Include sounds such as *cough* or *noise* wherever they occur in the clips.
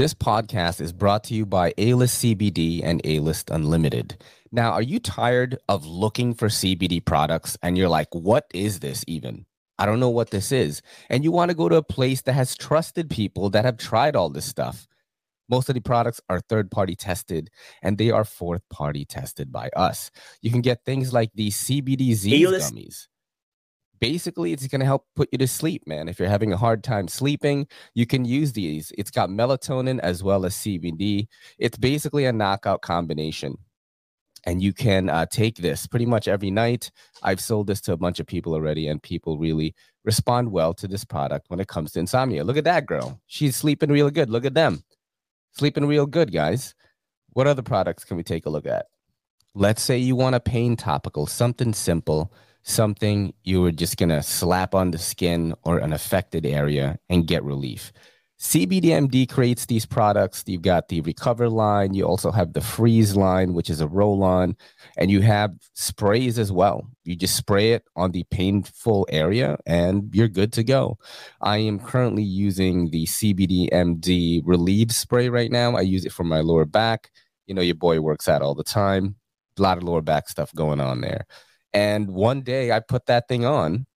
This podcast is brought to you by A List CBD and A List Unlimited. Now, are you tired of looking for CBD products and you're like, what is this even? I don't know what this is. And you want to go to a place that has trusted people that have tried all this stuff. Most of the products are third party tested and they are fourth party tested by us. You can get things like these CBD Z gummies basically it's going to help put you to sleep man. If you're having a hard time sleeping you can use these. It's got melatonin as well as cbd it's basically a knockout combination. And you can uh, take this pretty much every night. I've sold this to a bunch of people already and people really respond well to this product when it comes to insomnia. Look at that girl. She's sleeping real good. Look at them. Sleeping real good guys. What other products can we take a look at? Let's say you want a pain topical something simple something you were just going to slap on the skin or an affected area and get relief. CBDMD creates these products. You've got the Recover line. You also have the Freeze line, which is a roll on, and you have sprays as well. You just spray it on the painful area and you're good to go. I am currently using the CBDMD Relieve spray right now. I use it for my lower back. You know, your boy works out all the time. A lot of lower back stuff going on there. And one day I put that thing on,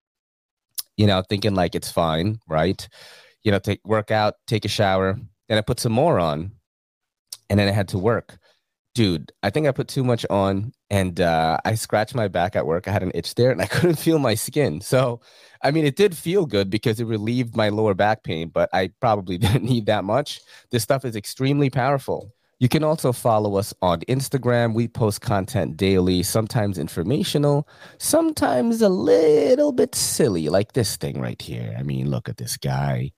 you know, thinking like it's fine, right? You know, take work out, take a shower. Then I put some more on, and then I had to work. Dude, I think I put too much on and uh, I scratched my back at work. I had an itch there and I *laughs* couldn't feel my skin. So, I mean, it did feel good because it relieved my lower back pain, but I probably *laughs* didn't need that much. This stuff is extremely powerful. You can also follow us on Instagram. We post content daily, sometimes informational, sometimes a little bit silly, like this thing right here. I mean, look at this guy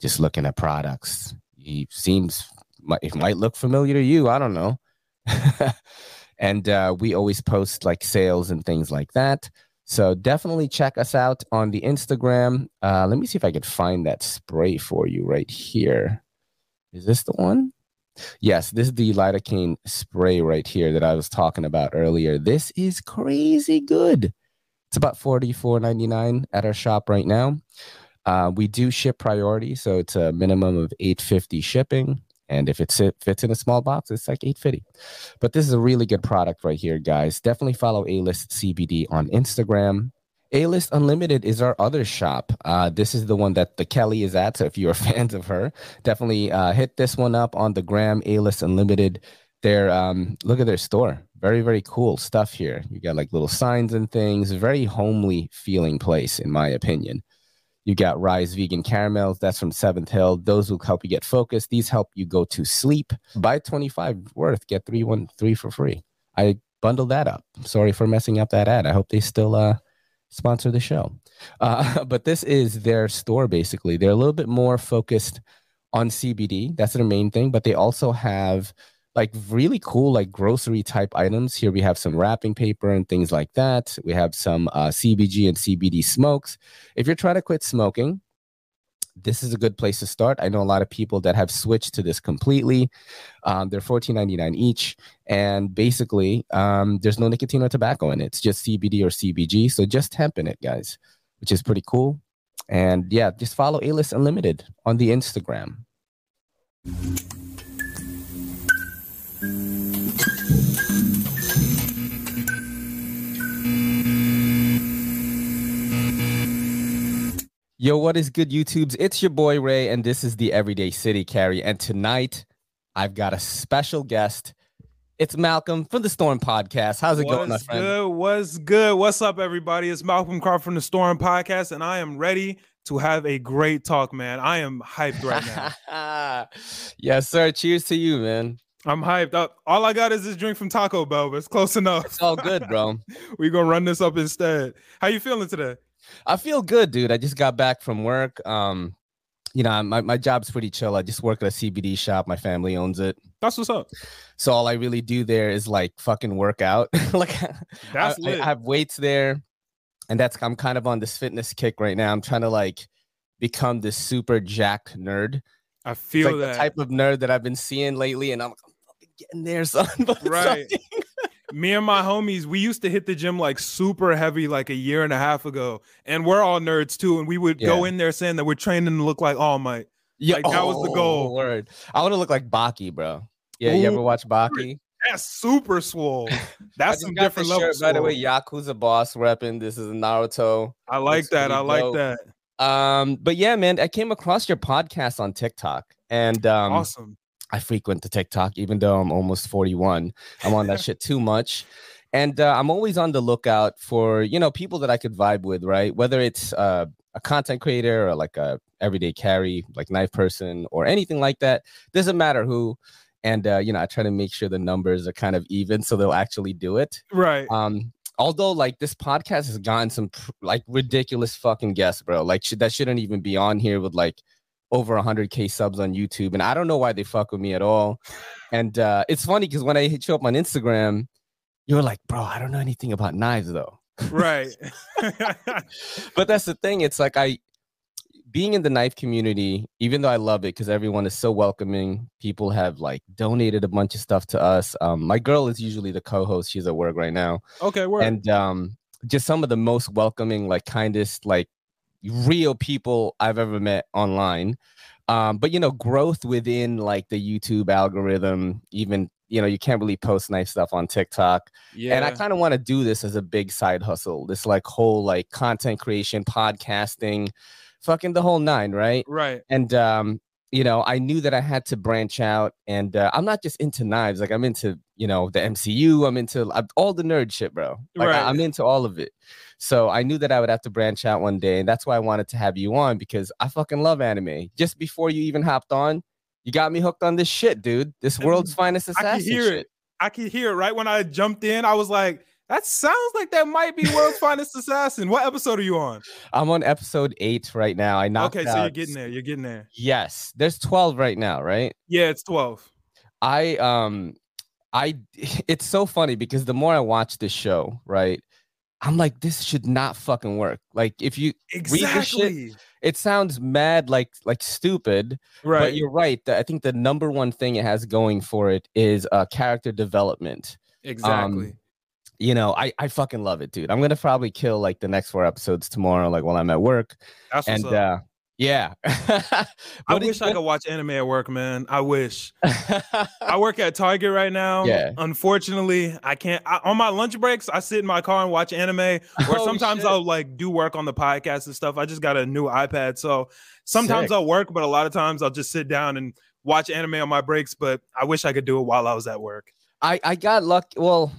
just looking at products. He seems, it might look familiar to you. I don't know. *laughs* and uh, we always post like sales and things like that. So definitely check us out on the Instagram. Uh, let me see if I could find that spray for you right here. Is this the one? Yes, this is the lidocaine spray right here that I was talking about earlier. This is crazy good. It's about forty four ninety nine at our shop right now. Uh, we do ship priority, so it's a minimum of eight fifty shipping. And if it fits in a small box, it's like 850. But this is a really good product right here, guys. Definitely follow A List CBD on Instagram. A List Unlimited is our other shop. Uh, this is the one that the Kelly is at. So if you're *laughs* fans of her, definitely uh, hit this one up on the gram. A List Unlimited. Their um, look at their store. Very very cool stuff here. You got like little signs and things. Very homely feeling place, in my opinion. You got Rise Vegan Caramels. That's from Seventh Hill. Those will help you get focused. These help you go to sleep. Buy 25 worth, get three one three for free. I bundled that up. Sorry for messing up that ad. I hope they still uh sponsor the show. Uh, *laughs* but this is their store basically. They're a little bit more focused on CBD. That's their main thing, but they also have like really cool like grocery type items. Here we have some wrapping paper and things like that. We have some uh, CBG and CBD smokes. If you're trying to quit smoking, this is a good place to start. I know a lot of people that have switched to this completely. Um, they're $14.99 each. And basically, um, there's no nicotine or tobacco in it. It's just CBD or CBG. So just hemp in it, guys, which is pretty cool. And yeah, just follow A List Unlimited on the Instagram. Yo, what is good, YouTubes? It's your boy Ray, and this is the Everyday City Carry. And tonight, I've got a special guest. It's Malcolm from the Storm Podcast. How's it What's going, my friend? Good. What's good? What's up, everybody? It's Malcolm Carr from the Storm Podcast, and I am ready to have a great talk, man. I am hyped right now. *laughs* yes, sir. Cheers to you, man. I'm hyped up. All I got is this drink from Taco Bell, but it's close enough. It's all good, bro. *laughs* We're gonna run this up instead. How you feeling today? I feel good, dude. I just got back from work. Um, you know, my, my job's pretty chill. I just work at a CBD shop. My family owns it. That's what's up. So all I really do there is like fucking work out. *laughs* like that's I, I, I, have weights there, and that's I'm kind of on this fitness kick right now. I'm trying to like become this super jacked nerd. I feel like that type of nerd that I've been seeing lately, and I'm, I'm fucking getting there, son. *laughs* right me and my homies, we used to hit the gym like super heavy like a year and a half ago. And we're all nerds too. And we would yeah. go in there saying that we're training to look like All Might. Yeah, like, that was the goal. Oh, word. I want to look like Baki, bro. Yeah, Ooh, you ever watch Baki? That's super swole. *laughs* That's some different levels. By the way, Yakuza boss repping. This is Naruto. I like that. I like dope. that. Um, but yeah, man, I came across your podcast on TikTok, and um, awesome. I frequent the TikTok, even though I'm almost 41. I'm on that *laughs* shit too much. And uh, I'm always on the lookout for, you know, people that I could vibe with, right? Whether it's uh, a content creator or like a everyday carry, like knife person or anything like that. Doesn't matter who. And, uh, you know, I try to make sure the numbers are kind of even so they'll actually do it. Right. Um, although like this podcast has gotten some like ridiculous fucking guests, bro. Like sh- that shouldn't even be on here with like over 100k subs on YouTube, and I don't know why they fuck with me at all. And uh, it's funny because when I hit you up on Instagram, you were like, "Bro, I don't know anything about knives, though." Right. *laughs* but that's the thing. It's like I being in the knife community, even though I love it because everyone is so welcoming, people have like donated a bunch of stuff to us. Um, my girl is usually the co-host; she's at work right now. Okay, work. And um, just some of the most welcoming, like kindest, like real people I've ever met online. Um, but you know, growth within like the YouTube algorithm, even you know, you can't really post nice stuff on TikTok. Yeah. And I kind of want to do this as a big side hustle. This like whole like content creation, podcasting, fucking the whole nine, right? Right. And um, you know, I knew that I had to branch out, and uh, I'm not just into knives. Like I'm into, you know, the MCU. I'm into I'm, all the nerd shit, bro. Like right. I, I'm into all of it. So I knew that I would have to branch out one day, and that's why I wanted to have you on because I fucking love anime. Just before you even hopped on, you got me hooked on this shit, dude. This world's finest assassin. I can hear shit. it. I can hear it. Right when I jumped in, I was like, that sounds like that might be World's *laughs* Finest Assassin. What episode are you on? I'm on episode eight right now. I knocked Okay, so you're getting there. You're getting there. Yes. There's 12 right now, right? Yeah, it's 12. I um I *sighs* it's so funny because the more I watch this show, right? I'm like, this should not fucking work. Like if you exactly. read this shit, it sounds mad like like stupid. Right. But you're right. I think the number one thing it has going for it is uh character development. Exactly. Um, you know, I, I fucking love it, dude. I'm gonna probably kill like the next four episodes tomorrow, like while I'm at work. That's and uh yeah. *laughs* I wish. I could watch anime at work, man. I wish. I *laughs* work at Target right now. Yeah. Unfortunately, I can't. I, on my lunch breaks, I sit in my car and watch anime. Or oh, sometimes shit. I'll like do work on the podcast and stuff. I just got a new iPad, so sometimes Sick. I'll work, but a lot of times I'll just sit down and watch anime on my breaks. But I wish I could do it while I was at work. I I got lucky. Well,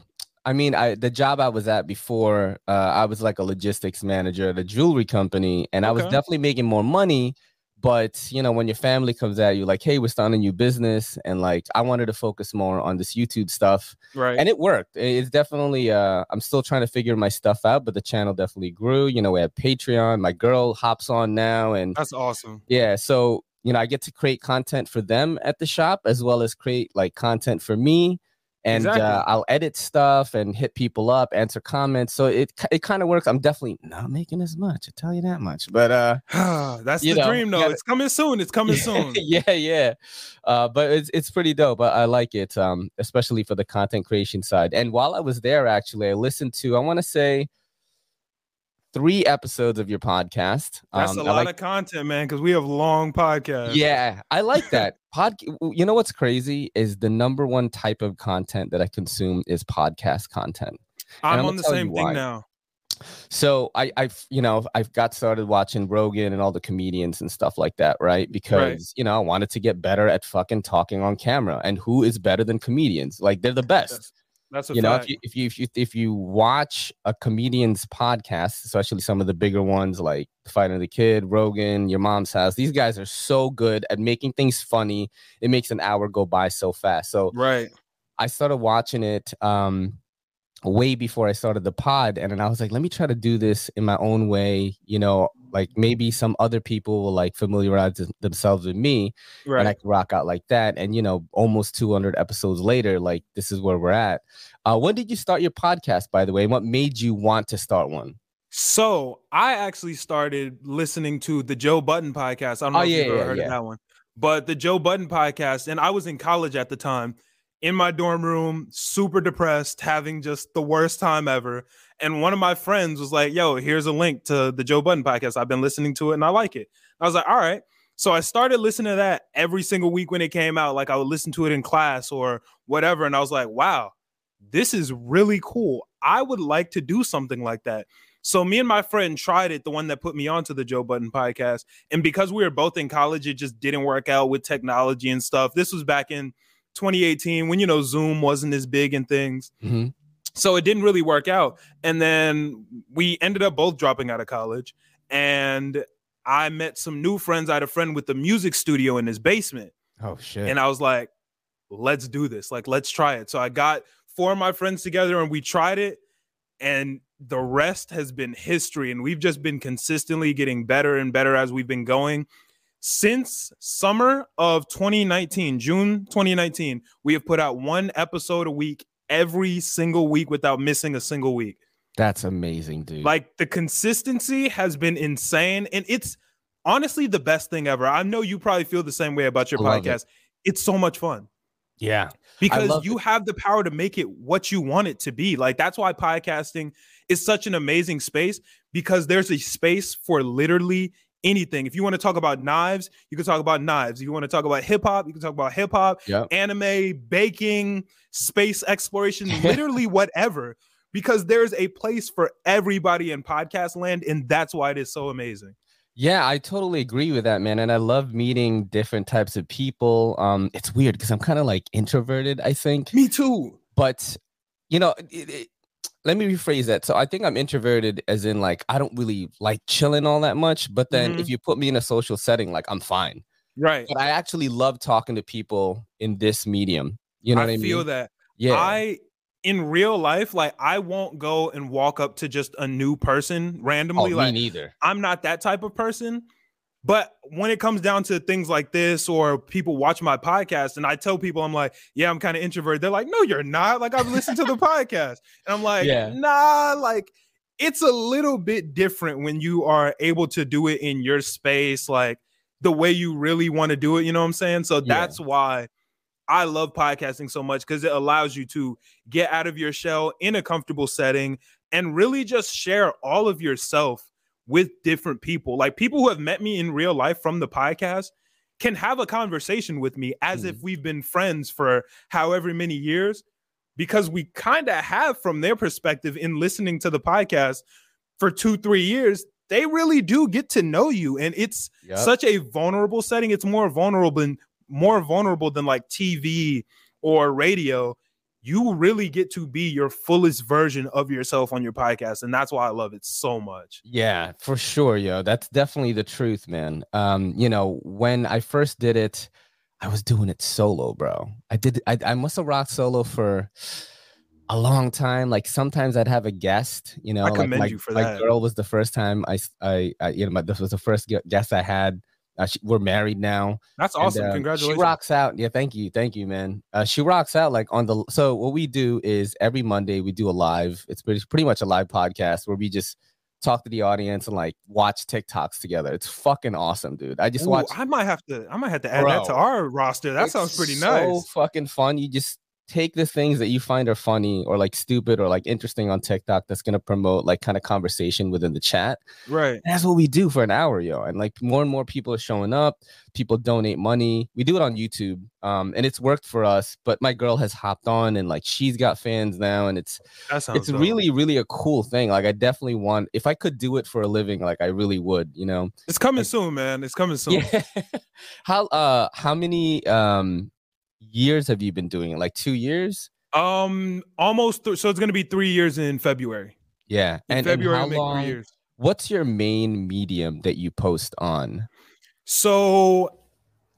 I mean, I the job I was at before, uh, I was like a logistics manager at a jewelry company, and okay. I was definitely making more money. But you know, when your family comes at you, like, "Hey, we're starting a new business," and like, I wanted to focus more on this YouTube stuff, right? And it worked. It's definitely. Uh, I'm still trying to figure my stuff out, but the channel definitely grew. You know, we have Patreon. My girl hops on now, and that's awesome. Yeah, so you know, I get to create content for them at the shop as well as create like content for me and exactly. uh, I'll edit stuff and hit people up, answer comments. So it it kind of works. I'm definitely not making as much. I tell you that much. But uh, *sighs* that's the know, dream, though. Gotta, it's coming soon. It's coming *laughs* soon. yeah, yeah. Uh, but it's it's pretty dope. I, I like it, um, especially for the content creation side. And while I was there, actually, I listened to I want to say three episodes of your podcast. That's um, a lot like, of content, man, because we have long podcasts. Yeah, I like that. Pod, you know what's crazy is the number one type of content that I consume is podcast content. I'm, I'm on the same thing now. So I, I've, you know, I've got started watching Rogan and all the comedians and stuff like that, right? Because right. you know, I wanted to get better at fucking talking on camera. And who is better than comedians? Like they're the best. That's you fact. know if you, if you if you if you watch a comedian's podcast, especially some of the bigger ones like Fighting the Kid, Rogan, Your Mom's House, these guys are so good at making things funny. It makes an hour go by so fast. So right, I started watching it um way before I started the pod, and then I was like, let me try to do this in my own way. You know, like maybe some other people will like familiarize themselves with me, right. and I can rock out like that. And you know, almost 200 episodes later, like this is where we're at. Uh, when did you start your podcast, by the way? what made you want to start one? So I actually started listening to the Joe Budden podcast. I don't know oh, if yeah, you've ever yeah, heard yeah. of that one, but the Joe Budden podcast, and I was in college at the time in my dorm room, super depressed, having just the worst time ever. And one of my friends was like, Yo, here's a link to the Joe Budden podcast. I've been listening to it and I like it. I was like, All right. So I started listening to that every single week when it came out. Like I would listen to it in class or whatever. And I was like, wow, this is really cool. I would like to do something like that. So me and my friend tried it, the one that put me onto the Joe Budden podcast. And because we were both in college, it just didn't work out with technology and stuff. This was back in 2018 when you know Zoom wasn't as big and things. Mm-hmm. So it didn't really work out. And then we ended up both dropping out of college. And I met some new friends. I had a friend with the music studio in his basement. Oh shit. And I was like, let's do this. Like, let's try it. So I got four of my friends together and we tried it. And the rest has been history. And we've just been consistently getting better and better as we've been going. Since summer of 2019, June 2019, we have put out one episode a week every single week without missing a single week. That's amazing, dude. Like the consistency has been insane. And it's honestly the best thing ever. I know you probably feel the same way about your podcast. It. It's so much fun. Yeah. Because you it. have the power to make it what you want it to be. Like that's why podcasting is such an amazing space because there's a space for literally anything. If you want to talk about knives, you can talk about knives. If you want to talk about hip hop, you can talk about hip hop, yep. anime, baking, space exploration, *laughs* literally whatever. Because there's a place for everybody in podcast land, and that's why it is so amazing. Yeah, I totally agree with that, man. And I love meeting different types of people. Um, it's weird because I'm kind of like introverted, I think. Me too. But you know, it, it, let me rephrase that. So I think I'm introverted as in like I don't really like chilling all that much, but then mm-hmm. if you put me in a social setting, like I'm fine. Right. But I actually love talking to people in this medium. You know I what I mean? I feel that. Yeah. I in real life, like I won't go and walk up to just a new person randomly. Oh, like me neither. I'm not that type of person. But when it comes down to things like this, or people watch my podcast, and I tell people, I'm like, yeah, I'm kind of introverted. They're like, no, you're not. Like, I've listened to the *laughs* podcast. And I'm like, yeah. nah, like, it's a little bit different when you are able to do it in your space, like the way you really want to do it. You know what I'm saying? So that's yeah. why I love podcasting so much because it allows you to get out of your shell in a comfortable setting and really just share all of yourself with different people. Like people who have met me in real life from the podcast can have a conversation with me as mm. if we've been friends for however many years because we kind of have from their perspective in listening to the podcast for 2 3 years they really do get to know you and it's yep. such a vulnerable setting it's more vulnerable than more vulnerable than like TV or radio you really get to be your fullest version of yourself on your podcast and that's why i love it so much. Yeah for sure yo. That's definitely the truth man. Um you know when i first did it i was doing it solo bro. I did i, I must have rocked solo for a long time. Like sometimes i'd have a guest you know I like my, my girl was the first time i i, I you know my, this was the first guest i had uh, she, we're married now. That's awesome. And, uh, Congratulations. She rocks out. Yeah, thank you. Thank you, man. Uh, she rocks out like on the so what we do is every Monday we do a live, it's pretty, pretty much a live podcast where we just talk to the audience and like watch TikToks together. It's fucking awesome, dude. I just watch. I might have to. I might have to add Bro, that to our roster. That sounds pretty so nice. Fucking fun. You just take the things that you find are funny or like stupid or like interesting on TikTok that's gonna promote like kind of conversation within the chat. Right. And that's what we do for an hour, yo. And like more and more people are showing up. People donate money. We do it on YouTube, um, and it's worked for us. But my girl has hopped on and like she's got fans now, and it's it's dope. really really a cool thing. Like I definitely want if I could do it for a living, like I really would. You know, it's coming like, soon, man. It's coming soon. *laughs* Yeah. how uh how many um years have you been doing it? Like two years? Um, almost. Th- so it's going to be three years in February. Yeah, in and February and how long, three years. What's your main medium that you post on? So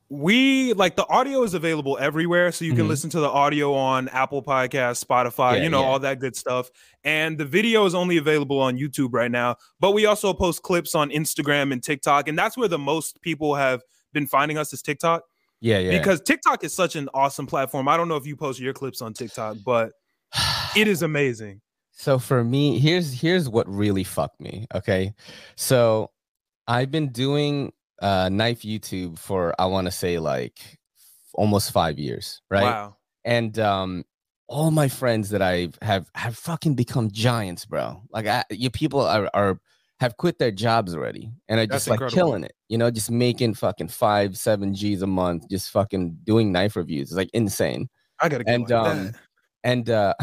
we like the audio is available everywhere so you can mm-hmm. listen to the audio on apple podcast spotify yeah, you know yeah. all that good stuff and the video is only available on youtube right now but we also post clips on instagram and tiktok and that's where the most people have been finding us is tiktok yeah, yeah. Because TikTok is such an awesome platform. I don't know if you post your clips on TikTok, but *sighs* it is amazing. So for me, here's here's what really fucked me. Okay. So I've been doing uh knife YouTube for I want to say like almost five years, right? Wow. And um all my friends that I have have fucking become giants, bro. Like I, you people are are have quit their jobs already and are just That's like incredible. killing it. You know, just making fucking five, seven G's a month, just fucking doing knife reviews. It's like insane. I gotta and um that. and uh *laughs*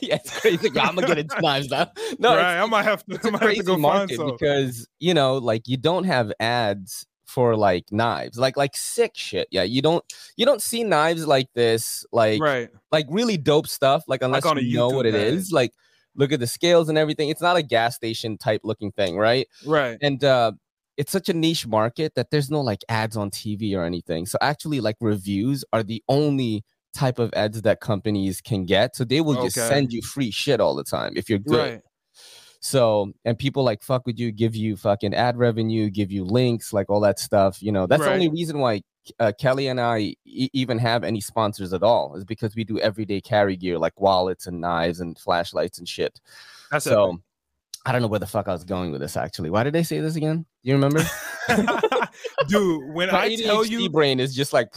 yeah, it's crazy. I'm gonna get into knives now. *laughs* No, right, I might have to. It's a crazy market because you know, like you don't have ads for like knives, like like sick shit. Yeah, you don't you don't see knives like this, like right, like really dope stuff. Like unless like you know what it is, like look at the scales and everything. It's not a gas station type looking thing, right? Right. And uh it's such a niche market that there's no like ads on TV or anything. So actually like reviews are the only type of ads that companies can get. So they will just send you free shit all the time if you're good. Right. So, and people like fuck with you, give you fucking ad revenue, give you links, like all that stuff. You know, that's right. the only reason why uh, Kelly and I e- even have any sponsors at all is because we do everyday carry gear like wallets and knives and flashlights and shit. That's so. Epic. I don't know where the fuck I was going with this actually. Why did they say this again? You remember? *laughs* *laughs* Dude, when my I tell you brain is just like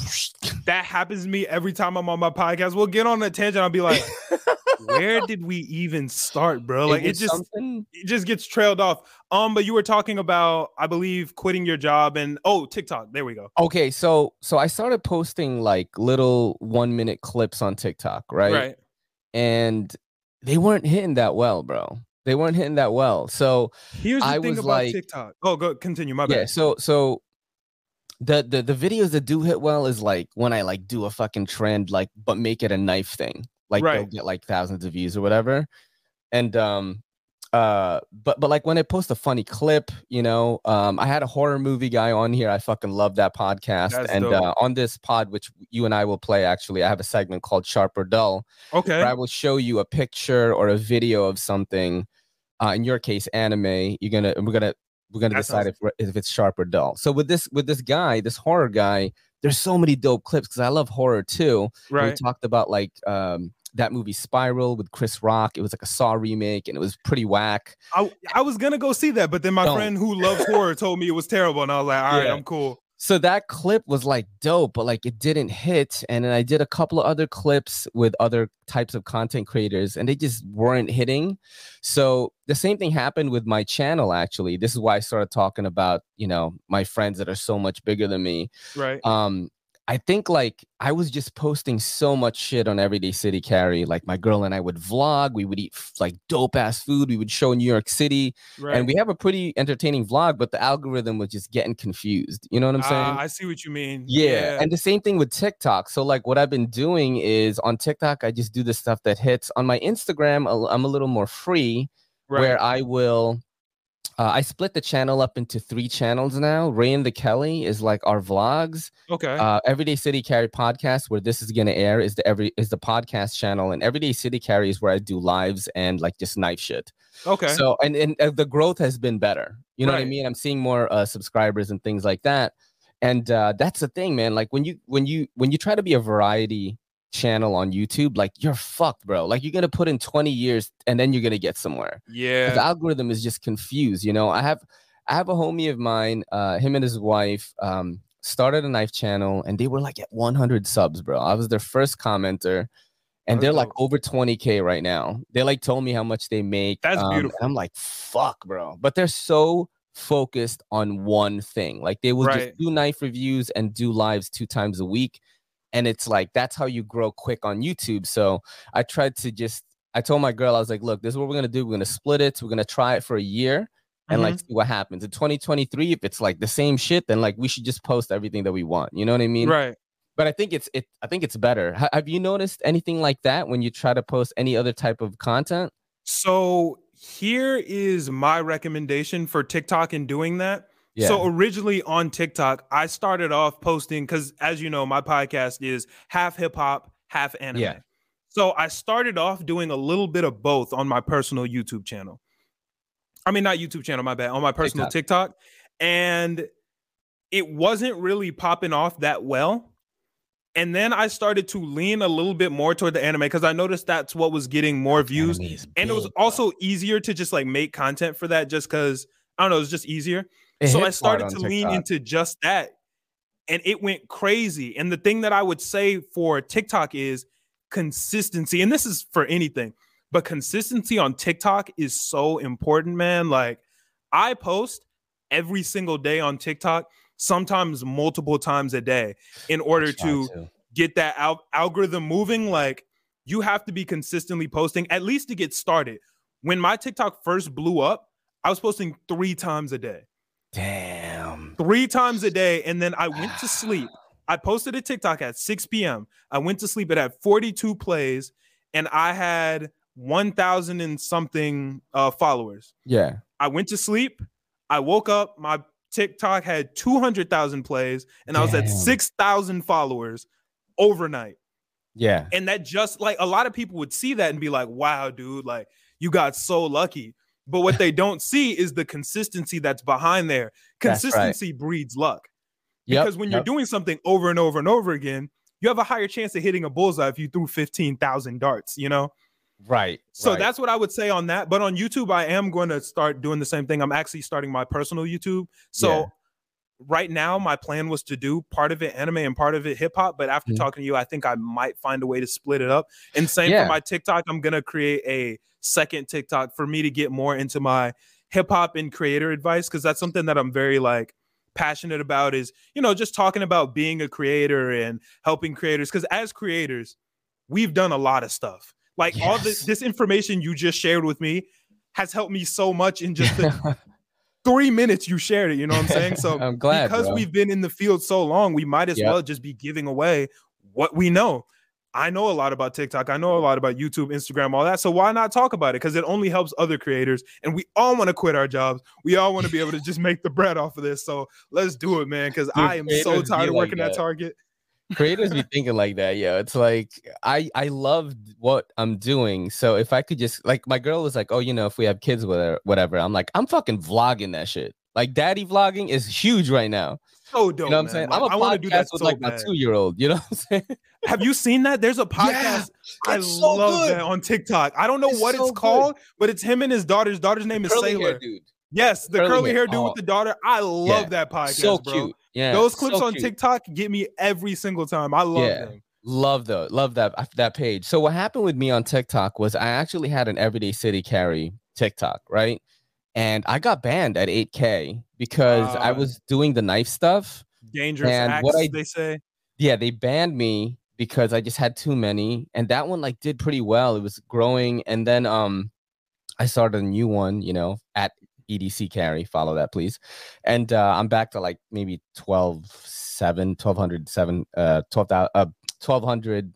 that happens to me every time I'm on my podcast. We'll get on a tangent. I'll be like, *laughs* where did we even start, bro? Like it, it just something... it just gets trailed off. Um, but you were talking about, I believe, quitting your job and oh, TikTok. There we go. Okay, so so I started posting like little one minute clips on TikTok, right? Right. And they weren't hitting that well, bro. They weren't hitting that well. So here's the I thing about like, TikTok. Oh, go continue. My bad. Yeah. So so the the the videos that do hit well is like when I like do a fucking trend, like but make it a knife thing like right. they'll get like thousands of views or whatever and um uh but but like when I post a funny clip you know um i had a horror movie guy on here. I fucking love that podcast. That's and uh on this pod which you and i will play actually i have a segment called sharp or dull okay. i will show you a picture or a video of something uh in your case anime. You're gonna we're gonna we're gonna that decide sounds- if, if it's sharp or dull. So with this with this guy this horror guy there's so many dope clips because i love horror too. Right. we talked about like um that movie Spiral with Chris Rock. It was like a Saw remake and it was pretty whack. I, I was gonna go see that, but then my Don't. friend who loves horror told me it was terrible, and I was like, all right, yeah. I'm cool. So that clip was like dope, but like it didn't hit. And then I did a couple of other clips with other types of content creators, and they just weren't hitting. So the same thing happened with my channel. Actually, this is why I started talking about you know my friends that are so much bigger than me. Right. Um, I think like I was just posting so much shit on Everyday City Carry. Like my girl and I would vlog. We would eat like dope ass food. We would show New York City, right. and we have a pretty entertaining vlog. But the algorithm was just getting confused. You know what I'm saying? Uh, I see what you mean. Yeah. yeah. and the same thing with TikTok. So like what I've been doing is on TikTok, I just do the stuff that hits. On my Instagram, I'm a little more free, right. where I will uh, I split the channel up into three channels now. Ray and the Kelly is like our vlogs. Okay. Uh, Everyday City Carry podcast, where this is gonna air, is the every is the podcast channel, and Everyday City Carry is where I do lives and like just knife shit. Okay. So and and uh, the growth has been better. You know right. what I mean? I'm seeing more uh, subscribers and things like that. And uh, that's the thing, man. Like when you when you when you try to be a variety channel on YouTube, like you're fucked, bro. Like you're gonna put in 20 years and then you're gonna get somewhere. Yeah. The algorithm is just confused. You know, I have I have a homie of mine, uh, him and his wife, um, started a knife channel and they were like at 100 subs, bro. I was their first commenter. And they're like over 20k right now. They like told me how much they make. That's um, beautiful. I'm like, fuck, bro. But they're so focused on one thing. Like they will right. just do knife reviews and do lives two times a week and it's like that's how you grow quick on YouTube. So I tried to just I told my girl I was like, look, this is what we're gonna do. We're gonna split it. We're gonna try it for a year and mm-hmm. like see what happens in 2023. If it's like the same shit, then like we should just post everything that we want. You know what I mean? Right. But I think it's it. I think it's better. H- have you noticed anything like that when you try to post any other type of content? So here is my recommendation for TikTok in doing that. Yeah. So originally on TikTok, I started off posting because, as you know, my podcast is half hip hop, half anime. Yeah. So I started off doing a little bit of both on my personal YouTube channel. I mean, not YouTube channel, my bad, on my personal TikTok. TikTok. And it wasn't really popping off that well. And then I started to lean a little bit more toward the anime because I noticed that's what was getting more views. Big, and it was also easier to just like make content for that just because I don't know, it was just easier. It so I started to lean into just that and it went crazy. And the thing that I would say for TikTok is consistency. And this is for anything, but consistency on TikTok is so important, man. Like, I post every single day on TikTok, sometimes multiple times a day, in order to, to, get that al- algorithm moving. Like you have to be consistently posting at least to get started. When my TikTok first blew up, I was posting three times a day. Damn. Three times a day. And then I went to *sighs* sleep. I posted a TikTok at 6 p.m. I went to sleep. It had 42 plays and I had 1,000 and something uh, followers. Yeah. I went to sleep. I woke up. My TikTok had 200,000 plays and Damn. I was at 6,000 followers overnight. Yeah. And that just like a lot of people would see that and be like, wow, dude, like you got so lucky. But what they don't see is the consistency that's behind there. Consistency right. breeds luck. Yep, because when yep. you're doing something over and over and over again, you have a higher chance of hitting a bullseye if you threw 15,000 darts, you know? Right. So right. that's what I would say on that. But on YouTube, I am going to start doing the same thing. I'm actually starting my personal YouTube. So yeah right now my plan was to do part of it anime and part of it hip hop but after mm-hmm. talking to you i think i might find a way to split it up and same yeah. for my tiktok i'm gonna create a second tiktok for me to get more into my hip hop and creator advice because that's something that i'm very like passionate about is you know just talking about being a creator and helping creators because as creators we've done a lot of stuff like yes. all this, this information you just shared with me has helped me so much in just the *laughs* three minutes you shared it. You know what I'm saying? So *laughs* I'm glad because bro. we've been in the field so long, we might as yep. well just be giving away what we know. I know a lot about TikTok. I know a lot about YouTube, Instagram, all that. So why not talk about it? Because it only helps other creators, and we all want to quit our jobs. We all want to be able to just *laughs* make the bread off of this. So let's do it, man. Because I am so tired of working like at Target creators be thinking like that yeah it's like i i love what i'm doing so if i could just like my girl was like oh you know if we have kids whatever whatever i'm like i'm fucking vlogging that shit like daddy vlogging is huge right now so dope. You know what I'm saying? I'm a I want to do that with so like bad. my two year old. You know what I'm saying? Have you seen that? There's a *laughs* podcast. Yeah, I so love good. that on TikTok. I don't know it's what so it's called, good. but it's him and his daughter. His daughter's name is Sailor. Dude. Yes, the curly, curly hair dude oh. with the daughter. I love yeah. that podcast. So bro. cute. Yeah, those clips so on cute. TikTok get me every single time. I love yeah. them. Love the love that that page. So what happened with me on TikTok was I actually had an everyday city carry TikTok, right? And I got banned at 8K because uh, I was doing the knife stuff. Dangerous and acts, what I, they say. Yeah, they banned me because I just had too many. And that one like did pretty well. It was growing. And then um I started a new one, you know, at EDC carry. Follow that, please. And uh, I'm back to like maybe 12, 7, 1200, 7, uh, 12, uh, 1200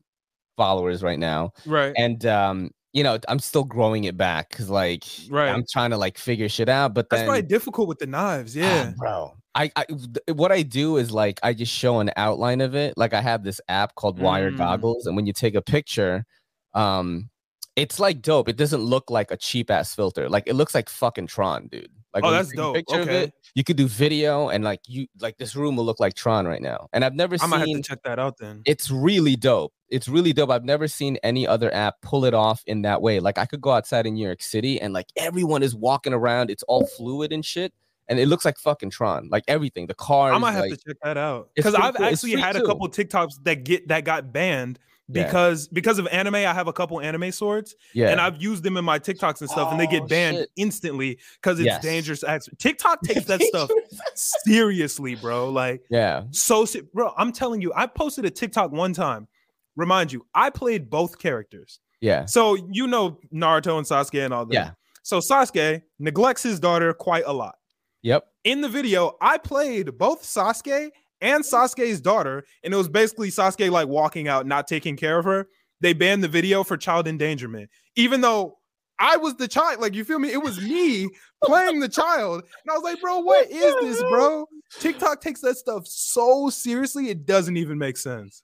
followers right now. Right. And, um, you know, I'm still growing it back because, like, right. I'm trying to like figure shit out. But that's then, probably difficult with the knives. Yeah, oh, bro. I, I what I do is like I just show an outline of it. Like I have this app called Wire mm. Goggles, and when you take a picture, um, it's like dope. It doesn't look like a cheap ass filter. Like it looks like fucking Tron, dude. Like oh, that's dope. Picture okay. of it, you could do video and like you like this room will look like Tron right now. And I've never I seen. might have to check that out then. It's really dope. It's really dope. I've never seen any other app pull it off in that way. Like I could go outside in New York City and like everyone is walking around. It's all fluid and shit and it looks like fucking Tron, like everything. The car. I might have like, to check that out because I've cool. actually had too. a couple TikToks that get that got banned because yeah. because of anime, I have a couple anime swords. Yeah. And I've used them in my TikToks and stuff, oh, and they get oh, banned shit. instantly because it's yes. dangerous acts. TikTok *laughs* takes that stuff seriously, bro. Like, yeah. So bro, I'm telling you, I posted a TikTok one time. Remind you, I played both characters. Yeah. So you know Naruto and Sasuke and all that. Yeah. So Sasuke neglects his daughter quite a lot. Yep. In the video, I played both Sasuke and Sasuke's daughter, and it was basically Sasuke like walking out, not taking care of her. They banned the video for child endangerment, even though I was the child. Like, you feel me? It was me *laughs* playing the child. And I was like, bro, what is this, bro? TikTok takes that stuff so seriously, it doesn't even make sense.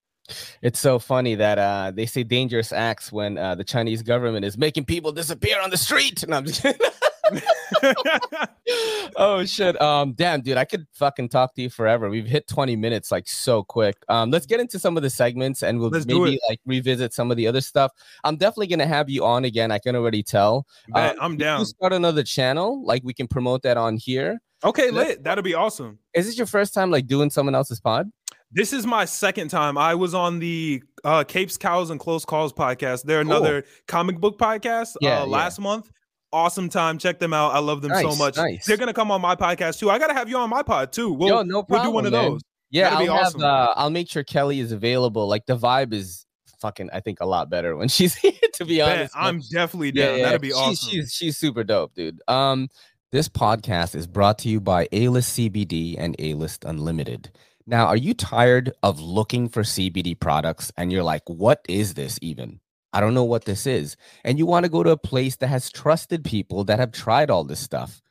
It's so funny that uh, they say dangerous acts when uh, the Chinese government is making people disappear on the street. And I'm just *laughs* *laughs* oh shit. Um, damn, dude, I could fucking talk to you forever. We've hit 20 minutes like so quick. Um, let's get into some of the segments and we'll let's maybe like revisit some of the other stuff. I'm definitely gonna have you on again. I can already tell. Man, uh, I'm down. start another channel, like we can promote that on here. Okay, lit. That'll be awesome. Is this your first time like doing someone else's pod? This is my second time. I was on the uh, Capes, Cows, and Close Calls podcast. They're cool. another comic book podcast uh, yeah, uh, last yeah. month. Awesome time. Check them out. I love them nice, so much. Nice. They're gonna come on my podcast too. I gotta have you on my pod too. We'll, Yo, no problem, we'll do one of man. those. Yeah, That'd be I'll awesome. have. Uh, I'll make sure Kelly is available. Like the vibe is fucking. I think a lot better when *laughs* she's here. To be Bet, honest, man. I'm definitely down. That'd be she's, awesome. She's she's super dope, dude. Um, this podcast is brought to you by A List CBD and A List Unlimited. Now, are you tired of looking for CBD products and you're like, what is this even? I don't know what this is. And you want to go to a place that has trusted people that have tried all this stuff.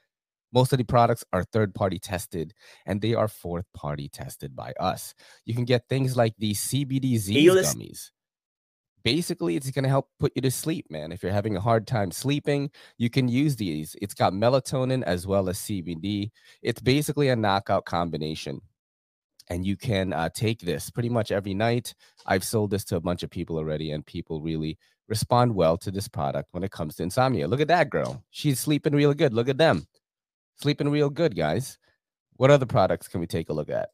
Most of the products are third party tested and they are fourth party tested by us. You can get things like these CBD Z's gummies. Basically, it's going to help put you to sleep, man. If you're having a hard time sleeping, you can use these. It's got melatonin as well as CBD. It's basically a knockout combination. And you can uh, take this pretty much every night. I've sold this to a bunch of people already, and people really respond well to this product when it comes to insomnia. Look at that girl. She's sleeping real good. Look at them. Sleeping real good, guys. What other products can we take a look at?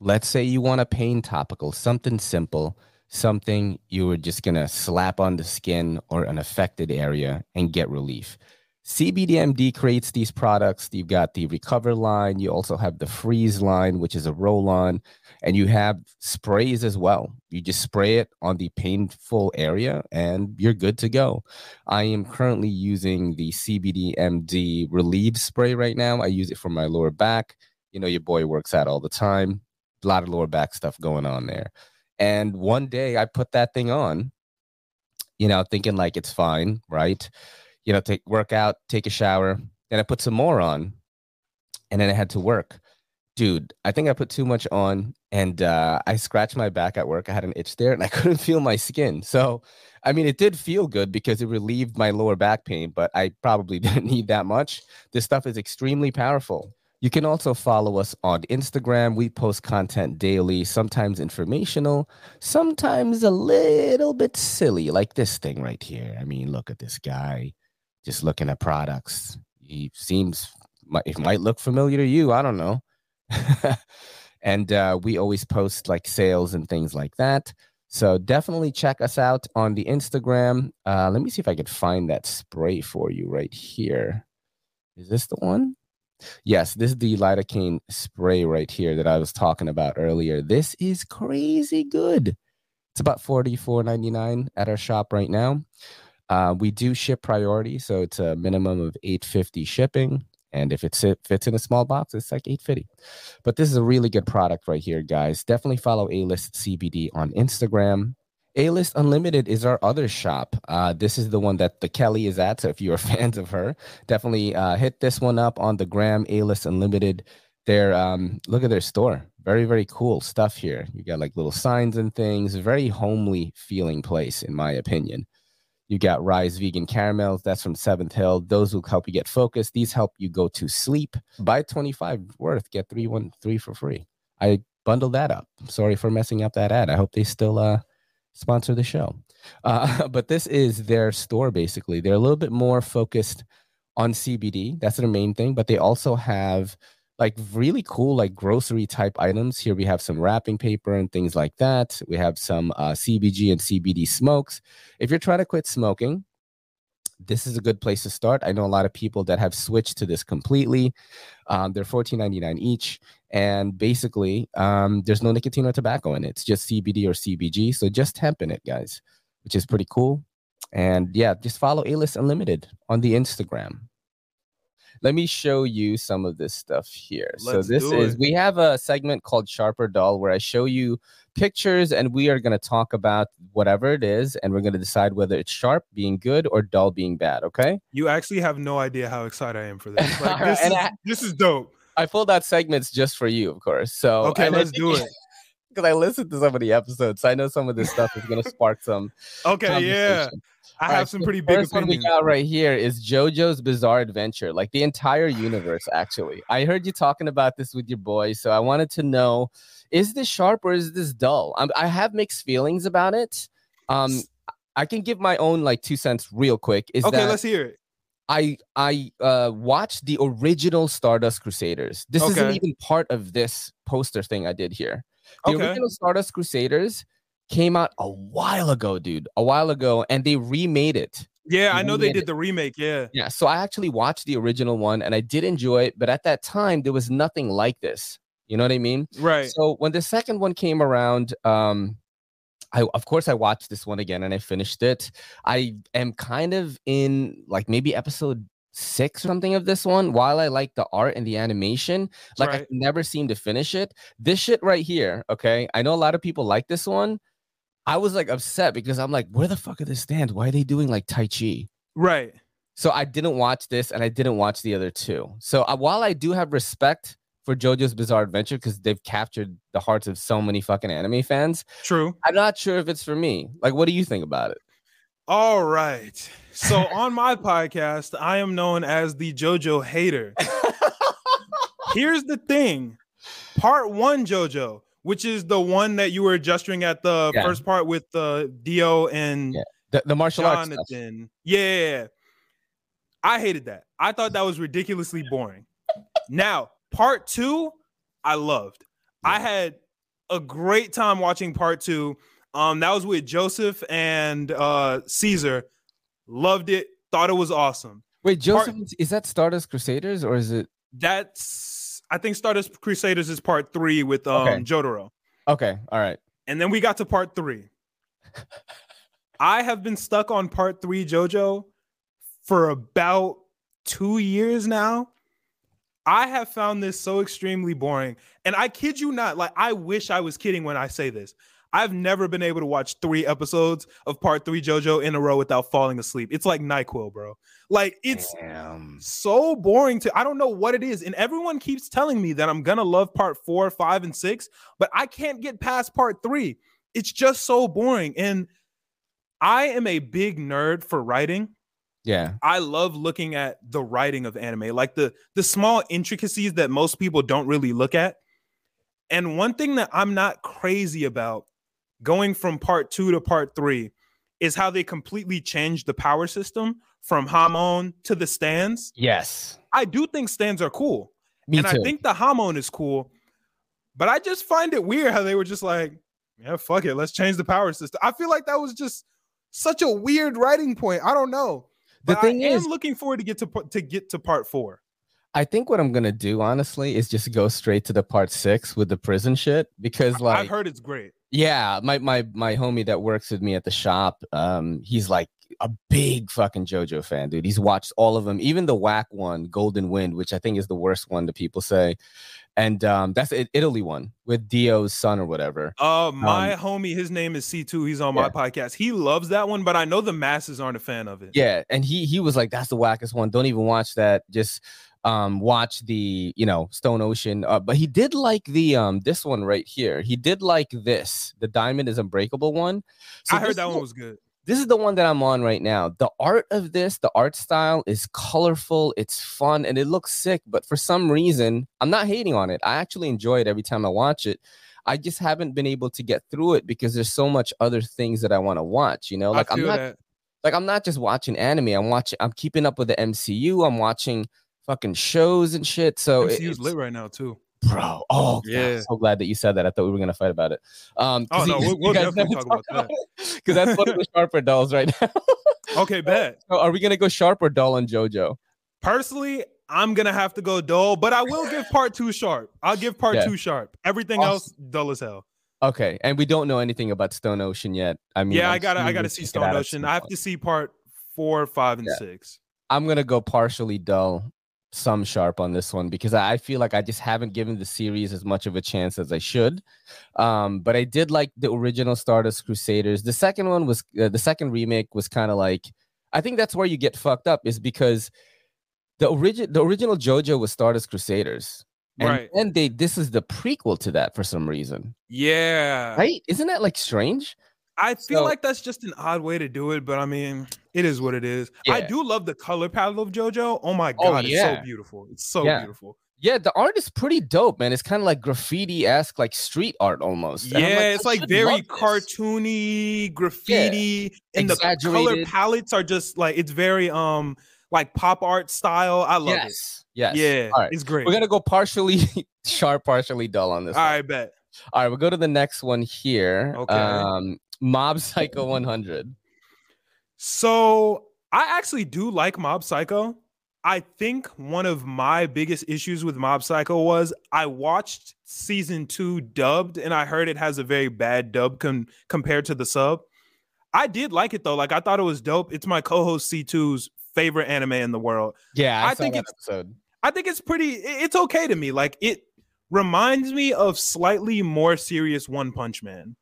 Let's say you want a pain topical, something simple, something you were just going to slap on the skin or an affected area and get relief. CBDMD creates these products. You've got the Recover line. You also have the Freeze line, which is a roll on, and you have sprays as well. You just spray it on the painful area and you're good to go. I am currently using the CBDMD Relieve spray right now. I use it for my lower back. You know, your boy works out all the time. A lot of lower back stuff going on there. And one day I put that thing on, you know, thinking like it's fine, right? You know, take work out, take a shower. Then I put some more on, and then I had to work. Dude, I think I put too much on, and uh, I scratched my back at work. I had an itch there, and I *laughs* couldn't feel my skin. So, I mean, it did feel good because it relieved my lower back pain, but I probably *laughs* didn't need that much. This stuff is extremely powerful. You can also follow us on Instagram. We post content daily, sometimes informational, sometimes a little bit silly, like this thing right here. I mean, look at this guy just looking at products. He seems, it might look familiar to you. I don't know. *laughs* and uh, we always post like sales and things like that. So definitely check us out on the Instagram. Uh, let me see if I could find that spray for you right here. Is this the one? Yes, this is the lidocaine spray right here that I was talking about earlier. This is crazy good. It's about $44.99 at our shop right now. Uh, we do ship priority, so it's a minimum of 850 shipping. And if it fits in a small box, it's like 850. But this is a really good product right here, guys. Definitely follow A-List CBD on Instagram. A-List Unlimited is our other shop. Uh, this is the one that the Kelly is at. So if you are *laughs* fans of her, definitely uh, hit this one up on the gram. A-List Unlimited. Their um, look at their store. Very very cool stuff here. You got like little signs and things. Very homely feeling place, in my opinion. You got Rise Vegan Caramels. That's from Seventh Hill. Those will help you get focused. These help you go to sleep. Buy 25 worth, get three one three for free. I bundled that up. Sorry for messing up that ad. I hope they still uh sponsor the show. Uh, *laughs* but this is their store basically. They're a little bit more focused on CBD. That's their main thing, but they also have like really cool like grocery type items. Here we have some wrapping paper and things like that. We have some uh, CBG and CBD smokes. If you're trying to quit smoking, this is a good place to start. I know a lot of people that have switched to this completely. Um, they're $14.99 each. And basically, um, there's no nicotine or tobacco in it. It's just CBD or CBG. So just hemp in it, guys, which is pretty cool. And yeah, just follow A List Unlimited on the Instagram. Let me show you some of this stuff here. Let's so this is we have a segment called Sharp or Dull where I show you pictures and we are going to talk about whatever it is and we're going to decide whether it's sharp being good or dull being bad, okay? You actually have no idea how excited I am for this. *laughs* Like, this, is, I- this is dope. I pulled out segments just for you, of course. So Okay, let's do it. Because I listened to some of the episodes, so I know some of this stuff is going to spark some. *laughs* Okay, yeah. I All have right, some so pretty big first one we got right here is JoJo's Bizarre Adventure, like the entire universe. Actually, I heard you talking about this with your boy, so I wanted to know: is this sharp or is this dull? I'm, I have mixed feelings about it. Um, I can give my own like two cents real quick. Is Okay, that let's hear it. I I uh watched the original Stardust Crusaders. This isn't even part of this poster thing I did here. The Okay. original Stardust Crusaders came out a while ago, dude. A while ago, and they remade it Yeah, I know they did the remake. Yeah. Yeah. So I actually watched the original one and I did enjoy it, but at that time there was nothing like this. You know what I mean? Right. So when the second one came around, um, I of course I watched this one again and I finished it. I am kind of in like maybe episode six or something of this one. While I like the art and the animation, like right. I never seem to finish it. This shit right here, okay. I know a lot of people like this one. I was like upset because I'm like, where the fuck are the stands? Why are they doing like Tai Chi? Right. So I didn't watch this and I didn't watch the other two. So uh, while I do have respect for JoJo's Bizarre Adventure because they've captured the hearts of so many fucking anime fans. True. I'm not sure if it's for me. Like, what do you think about it? All right. So on my podcast, I am known as the JoJo hater. *laughs* Here's the thing. Part one JoJo, which is the one that you were gesturing at the yeah. first part with the uh, Dio and yeah. the, the martial Jonathan. arts. Yeah. I hated that. I thought that was ridiculously boring. Now, part two, I loved. Yeah. I had a great time watching part two. Um, that was with Joseph and uh Caesar. Loved it. Thought it was awesome. Wait, Joseph, part, is that Stardust Crusaders or is it? That's I think Stardust Crusaders is part three with um okay. Jotaro. Okay, all right. And then we got to part three. I have been stuck on part three JoJo for about two years now. I have found this so extremely boring. And I kid you not, like I wish I was kidding when I say this. I've never been able to watch three episodes of part three JoJo in a row without falling asleep. It's like NyQuil, bro. Like it's Damn. so boring to I don't know what it is. And everyone keeps telling me that I'm gonna love part four, five, and six, but I can't get past part three. It's just so boring. And I am a big nerd for writing. Yeah. I love looking at the writing of anime, like the the small intricacies that most people don't really look at. And one thing that I'm not crazy about going from part 2 to part 3 is how they completely changed the power system from Hamon to the stands. Yes. I do think stands are cool. Me and too. I think the Hamon is cool. But I just find it weird how they were just like, yeah, fuck it, let's change the power system. I feel like that was just such a weird writing point. I don't know. The but thing I is, looking forward to get to to get to part four. I think what I'm gonna do, honestly, is just go straight to the part six with the prison shit because, like, I've heard it's great. Yeah, my my my homie that works with me at the shop, um, he's like a big fucking JoJo fan, dude. He's watched all of them, even the whack one, Golden Wind, which I think is the worst one that people say and um, that's the Italy one with Dio's son or whatever. Uh, my um, homie, his name is C2. He's on yeah. my podcast. He loves that one, but I know the masses aren't a fan of it. Yeah, and he he was like, "That's the wackest one. Don't even watch that. Just um watch the you know Stone Ocean." Uh, but he did like the um this one right here. He did like this, the Diamond is Unbreakable one. So I heard that one was good this is the one that I'm on right now. The art of this, the art style is colorful, it's fun, and it looks sick. But for some reason, I'm not hating on it. I actually enjoy it every time I watch it. I just haven't been able to get through it because there's so much other things that I want to watch. You know, like I'm not that. like I'm not just watching anime. I'm watching. I'm keeping up with the MCU. I'm watching fucking shows and shit. So MCU's it's lit right now too bro. Oh, yeah. God, so glad that you said that. I thought we were gonna fight about it. Um, oh no, we'll, *laughs* we'll definitely talk about that because that's one of the *laughs* sharp or dulls right now. okay, *laughs* bet. So are we gonna go sharp or dull on JoJo? Personally, I'm gonna have to go dull, but I will give part two sharp. I'll give part yeah. two sharp. Everything awesome. else dull as hell. Okay, and we don't know anything about Stone Ocean yet. I mean, yeah, I'm i gotta, I gotta see Stone Ocean. I have to see part four, five, and yeah. six. I'm gonna go partially dull some sharp on this one because I feel like I just haven't given the series as much of a chance as I should. Um, but I did like the original Stardust Crusaders. The second one was uh, the second remake was kind of like I think that's where you get fucked up is because the origin the original JoJo was Stardust Crusaders. And right. And they this is the prequel to that for some reason. Yeah. Right? Isn't that like strange? I feel so, like that's just an odd way to do it, but I mean, it is what it is. Yeah. I do love the color palette of JoJo. Oh my oh, god, oh, yeah. it's so beautiful. It's so yeah. beautiful. Yeah, the art is pretty dope, man. It's kind of like graffiti esque, like street art almost. Yeah, like, it's like very cartoony graffiti, and the color palettes are just like it's very um like pop art style. I love yes. it. Yes, yeah, right. it's great. We're gonna go partially *laughs* sharp, partially dull on this. All one. right, bet. All right, we'll go to the next one here. Okay. Um, Mob Psycho 100. So I actually do like Mob Psycho. I think one of my biggest issues with Mob Psycho was I watched season two dubbed and I heard it has a very bad dub com- compared to the sub. I did like it though. Like I thought it was dope. It's my co-host C2's favorite anime in the world. Yeah, I, I think it's episode. I think it's pretty it's okay to me. Like it reminds me of slightly more serious One Punch Man.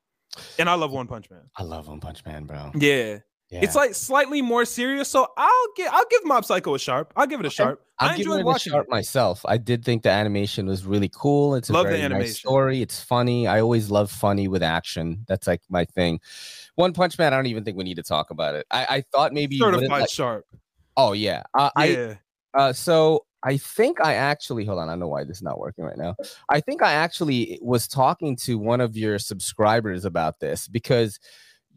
And I love One Punch Man. I love One Punch Man, bro. Yeah. Yeah. It's like slightly more serious. So I'll give I'll give Mob Psycho a sharp. I'll give it a sharp. I'll I give enjoyed it a watching sharp it. myself. I did think the animation was really cool. It's a Love the very animation. nice story. It's funny. I always love funny with action. That's like my thing. One Punch Man. I don't even think we need to talk about it. I, I thought maybe Certified like- sharp. oh yeah. Uh, I uh, so I think I actually hold on. I know why this is not working right now. I think I actually was talking to one of your subscribers about this because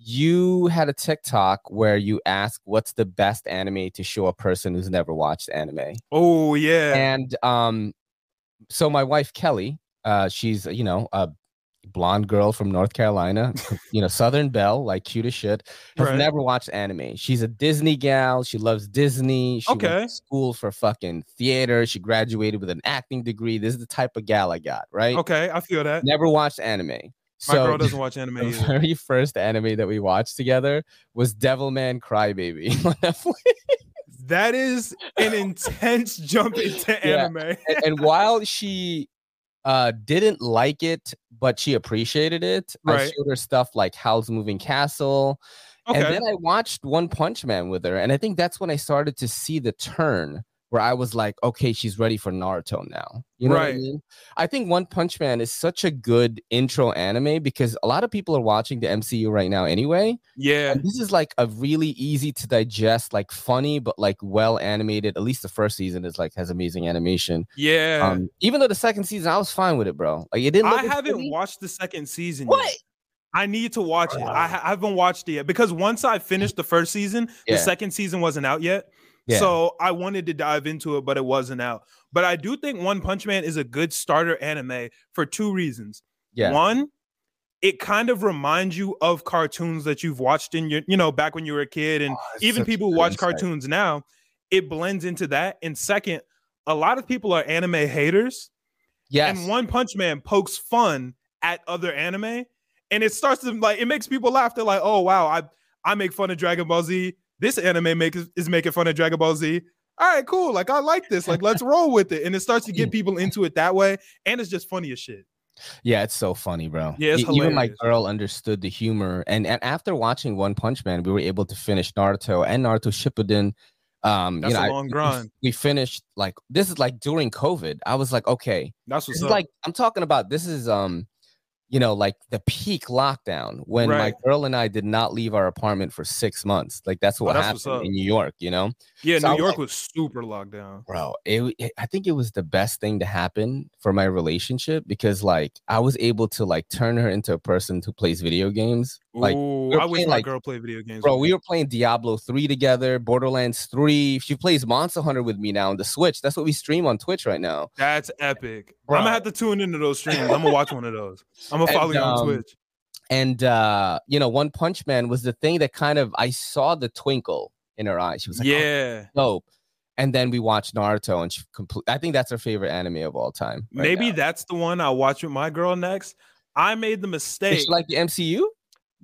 you had a TikTok where you asked what's the best anime to show a person who's never watched anime. Oh yeah. And um, so my wife Kelly, uh, she's you know a blonde girl from North Carolina, you know Southern Belle, like cute as shit, has Right. never watched anime. She's a Disney gal. She loves Disney. She went Okay. to school for fucking theater. She graduated with an acting degree. This is the type of gal I got, right? okay, I feel that. Never watched anime. My So girl doesn't *laughs* watch anime the either. very first anime that we watched together was Devilman Crybaby *laughs* on Netflix. That is an intense jump into Yeah. anime. and, and while she uh didn't like it but she appreciated it. I showed her stuff like howl's moving castle Okay. and then i watched one punch man with her and i think that's when i started to see the turn where i was like okay she's ready for naruto now you know what i mean i think one punch man is such a good intro anime because a lot of people are watching the mcu right now anyway yeah. and this is like a really easy to digest like funny but like well animated at least the first season is like has amazing animation Yeah. um, even though the second season, I was fine with it, bro. Like it didn't. I haven't pretty. watched the second season What? yet. I need to watch it. I, I haven't watched it yet because once I finished the first season, Yeah. the second season wasn't out yet. Yeah. So I wanted to dive into it, but it wasn't out. But I do think One Punch Man is a good starter anime for two reasons. Yeah. One, it kind of reminds you of cartoons that you've watched in your, you know, back when you were a kid, and Oh, even people who watch insight. cartoons now. It blends into that. And second, a lot of people are anime haters Yes. and One Punch Man pokes fun at other anime, and it starts to like it makes people laugh. They're like, "Oh wow, I I make fun of Dragon Ball Z. This anime makes is making fun of Dragon Ball Z. All right, cool. Like I like this. Like let's roll with it." And it starts to get people into it that way, and it's just funny as shit. yeah, it's so funny, bro. Yeah, it's even my girl understood the humor, and and after watching One Punch Man, we were able to finish Naruto and Naruto Shippuden. Um, That's you know, a I- long we- grind. We finished like this is like during COVID. I was like, okay, That's what's like I'm talking about. This is um, you know, like the peak lockdown when my girl and I did not leave our apartment for six months. Like that's what Oh, that's happened in New York. You know. yeah, so New was York like- was super locked down. bro it, it- i think it was the best thing to happen for my relationship because like i was able to like turn her into a person who plays video games like Ooh, we I wish playing, my like- girl played video games. bro we were playing diablo 3 together borderlands 3 she plays monster hunter with me now on the switch that's what we stream on twitch right now That's epic. Bro. I'm gonna have to tune into those streams. I'm gonna watch one of those. I'm gonna And, follow you on um, Twitch. and uh you know one punch man was the thing that kind of i saw the twinkle in her eye she was like oh, yeah. dope and then we watched naruto and she complete i think that's her favorite anime of all time right Maybe now. that's the one I'll watch with my girl next. I made the mistake. like the mcu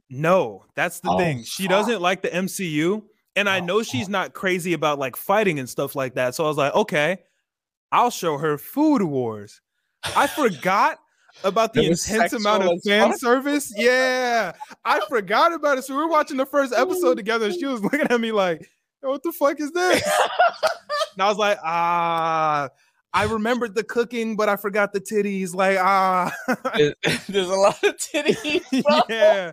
no, that's the Oh, thing. She fuck. doesn't like the MCU. And I Oh, know she's not crazy about like fighting and stuff like that. So I was like, okay, I'll show her Food Wars. I *laughs* forgot about the intense amount of fan service. Yeah. I forgot about it. So we were watching the first episode together. And she was *laughs* looking at me like, what the fuck is this? *laughs* And I was like, ah, I remembered the cooking, but I forgot the titties. Like, ah, *laughs* There's a lot of titties. bro. yeah.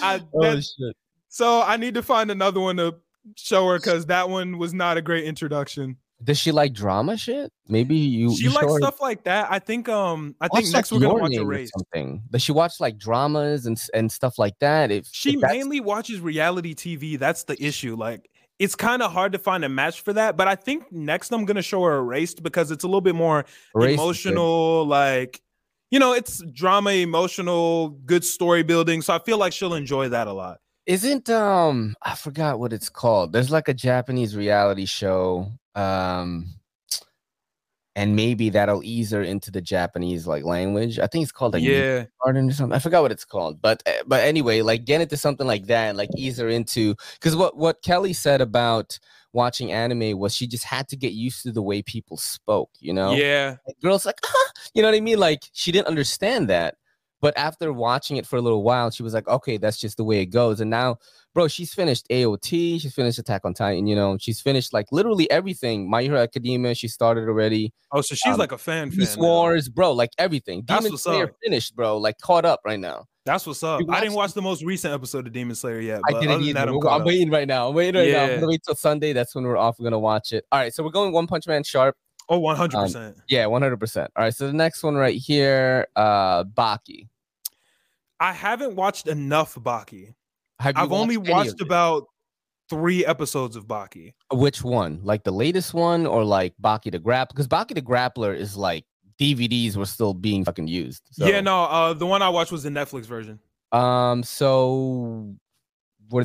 I, Oh that- shit. so I need to find another one to show her because that one was not a great introduction. Does she like drama shit? Maybe you. She you likes her- stuff like that. I think um I think next we're gonna watch Erased. Something. Does she watch like dramas and and stuff like that? If She if mainly watches reality TV. That's the issue. Like it's kind of hard to find a match for that. But I think next I'm gonna show her Erased because it's a little bit more Erased emotional, like you know, it's drama, emotional, good story building. So I feel like she'll enjoy that a lot. Isn't um I forgot what it's called. There's like a Japanese reality show. Um and maybe that'll ease her into the Japanese like language. I think it's called like yeah garden or something. I forgot what it's called, but eh, but anyway, like get into something like that and like ease her into because what what Kelly said about watching anime was she just had to get used to the way people spoke. You know, yeah. like, girls like ah, *laughs* you know what I mean. Like she didn't understand that, but after watching it for a little while, she was like, okay, that's just the way it goes. And now bro, she's finished AOT, she's finished Attack on Titan, you know, she's finished like literally everything. My Hero Academia, she started already. Oh, so she's um, like a fan. Beast Wars, bro, like everything. That's Demon what's Slayer up. finished, bro, like caught up right now. That's what's up. I didn't watch the most recent episode of Demon Slayer yet. I didn't either. That, I'm, I'm waiting right now. I'm waiting right yeah. now. I'm gonna wait till Sunday. That's when we're off. We're gonna watch it. All right, so we're going One Punch Man sharp. Oh, 100 um, percent. Yeah, 100 percent. All right, so the next one right here, uh, Baki. I haven't watched enough Baki. Have I've only watched about three episodes of Baki. Which one? Like the latest one or like Baki the Grapp? Because Baki the Grappler is like DVDs were still being fucking used. So. Yeah, no, uh the one I watched was the Netflix version. Um, so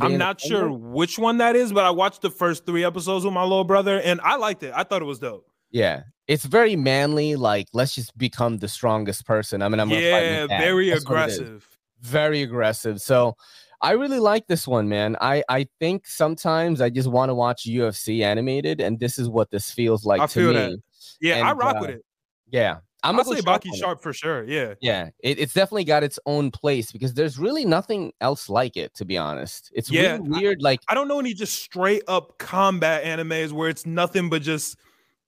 I'm not sure which one that is, but I watched the first three episodes with my little brother and I liked it. I thought it was dope. Yeah, it's very manly. Like, let's just become the strongest person. I mean, I'm yeah, very aggressive, very aggressive. So, I really like this one, man. I I think sometimes I just want to watch UFC animated, and this is what this feels like I to me. That. Yeah, and, I rock uh, with it. Yeah, I'm gonna say Baki Sharp for sure. Yeah, yeah, it, it's definitely got its own place because there's really nothing else like it. To be honest, it's yeah, really weird. I, like I don't know any just straight up combat animes where it's nothing but just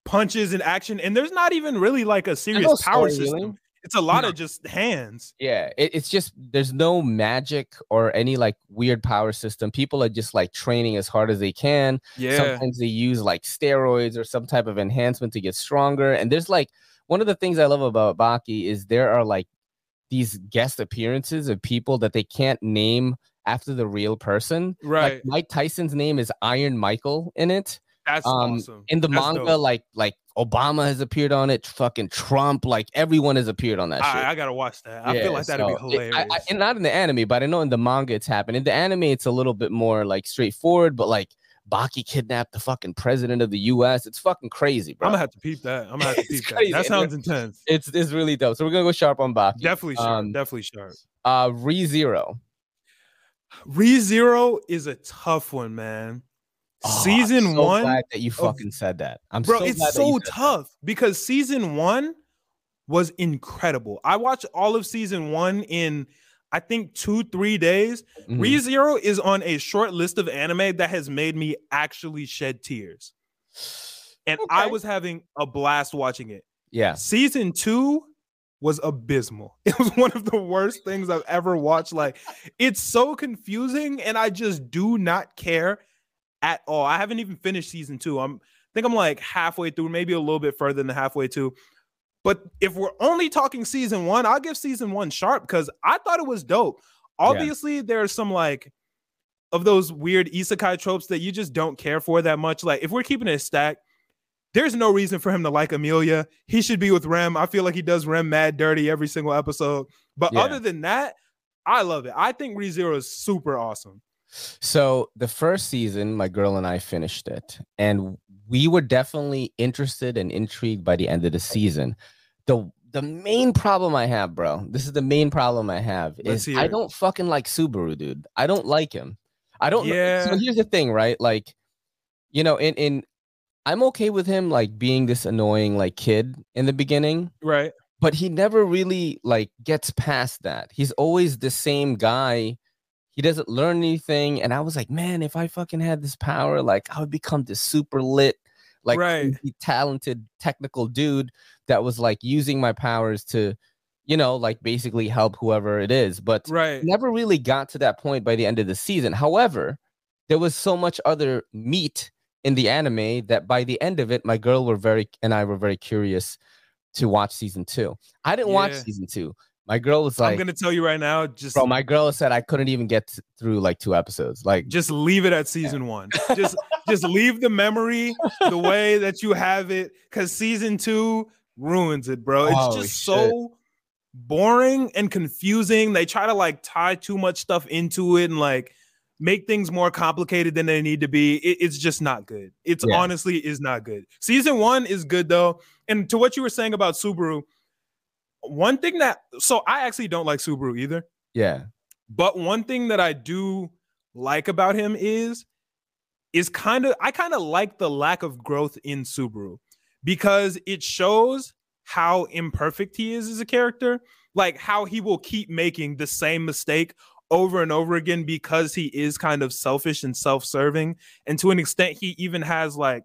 punches and action, and there's not even really like a serious power system. Really. It's a lot no. of just hands. Yeah, it, it's just there's no magic or any like weird power system. People are just like training as hard as they can. Yeah. Sometimes they use like steroids or some type of enhancement to get stronger. And there's like one of the things I love about Baki is there are like these guest appearances of people that they can't name after the real person. Right. Like Mike Tyson's name is Iron Michael in it. That's um, awesome. In the That's manga, dope. like like Obama has appeared on it. Fucking Trump, like everyone has appeared on that. I, I gotta watch that. I yeah, feel like that'd so be hilarious. It, I, I, and not in the anime, but I know in the manga it's happened. In the anime, it's a little bit more like straightforward. But like Baki kidnapped the fucking president of the U.S. It's fucking crazy, bro. I'm gonna have to peep that. I'm gonna have to *laughs* peep that. That sounds intense. It's it's really dope. So we're gonna go sharp on Baki. Definitely sharp. Um, definitely sharp. Uh, Re Zero. Re Zero is a tough one, man. Oh, season so one that you fucking of, said that. I'm bro. So it's so tough that. because season one was incredible. I watched all of season one in I think two three days. Mm-hmm. ReZero is on a short list of anime that has made me actually shed tears, and okay. I was having a blast watching it. Yeah, season two was abysmal. *laughs* It was one of the worst things I've ever watched. Like, it's so confusing, and I just do not care at all. I haven't even finished season two. I'm I think I'm like halfway through, maybe a little bit further than halfway to. But if we're only talking season one, I'll give season one sharp because I thought it was dope. Obviously, yeah. there's some like of those weird isekai tropes that you just don't care for that much. Like if we're keeping it stacked, there's no reason for him to like Amelia. He should be with Rem. I feel like he does Rem mad dirty every single episode. But yeah. other than that, I love it. I think ReZero is super awesome. So the first season, my girl and I finished it, and we were definitely interested and intrigued by the end of the season. The the main problem I have, bro, this is the main problem I have is I don't fucking like Subaru, dude. I don't like him. I don't. Yeah. So here's the thing, right? Like, you know, in in I'm okay with him like being this annoying like kid in the beginning, right? But he never really like gets past that. He's always the same guy he doesn't learn anything. And I was like, man, if I fucking had this power, like I would become this super lit, like right. talented technical dude that was like using my powers to, you know, like basically help whoever it is. But right. never really got to that point by the end of the season. However, there was so much other meat in the anime that by the end of it, my girl were very and I were very curious to watch season two. I didn't yeah. watch season two my girl was like, I'm gonna tell you right now, just bro. My girl said I couldn't even get through like two episodes. Like, just leave it at season yeah. one. *laughs* Just, just leave the memory the way that you have it, because season two ruins it, bro. It's Holy just shit. so boring and confusing. They try to like tie too much stuff into it, and like make things more complicated than they need to be. It, it's just not good. It's yeah. honestly is not good. Season one is good though. And to what you were saying about Subaru, one thing that so I actually don't like Subaru either. Yeah. But one thing that I do like about him is is kind of I kind of like the lack of growth in Subaru because it shows how imperfect he is as a character, like how he will keep making the same mistake over and over again because he is kind of selfish and self-serving and to an extent he even has like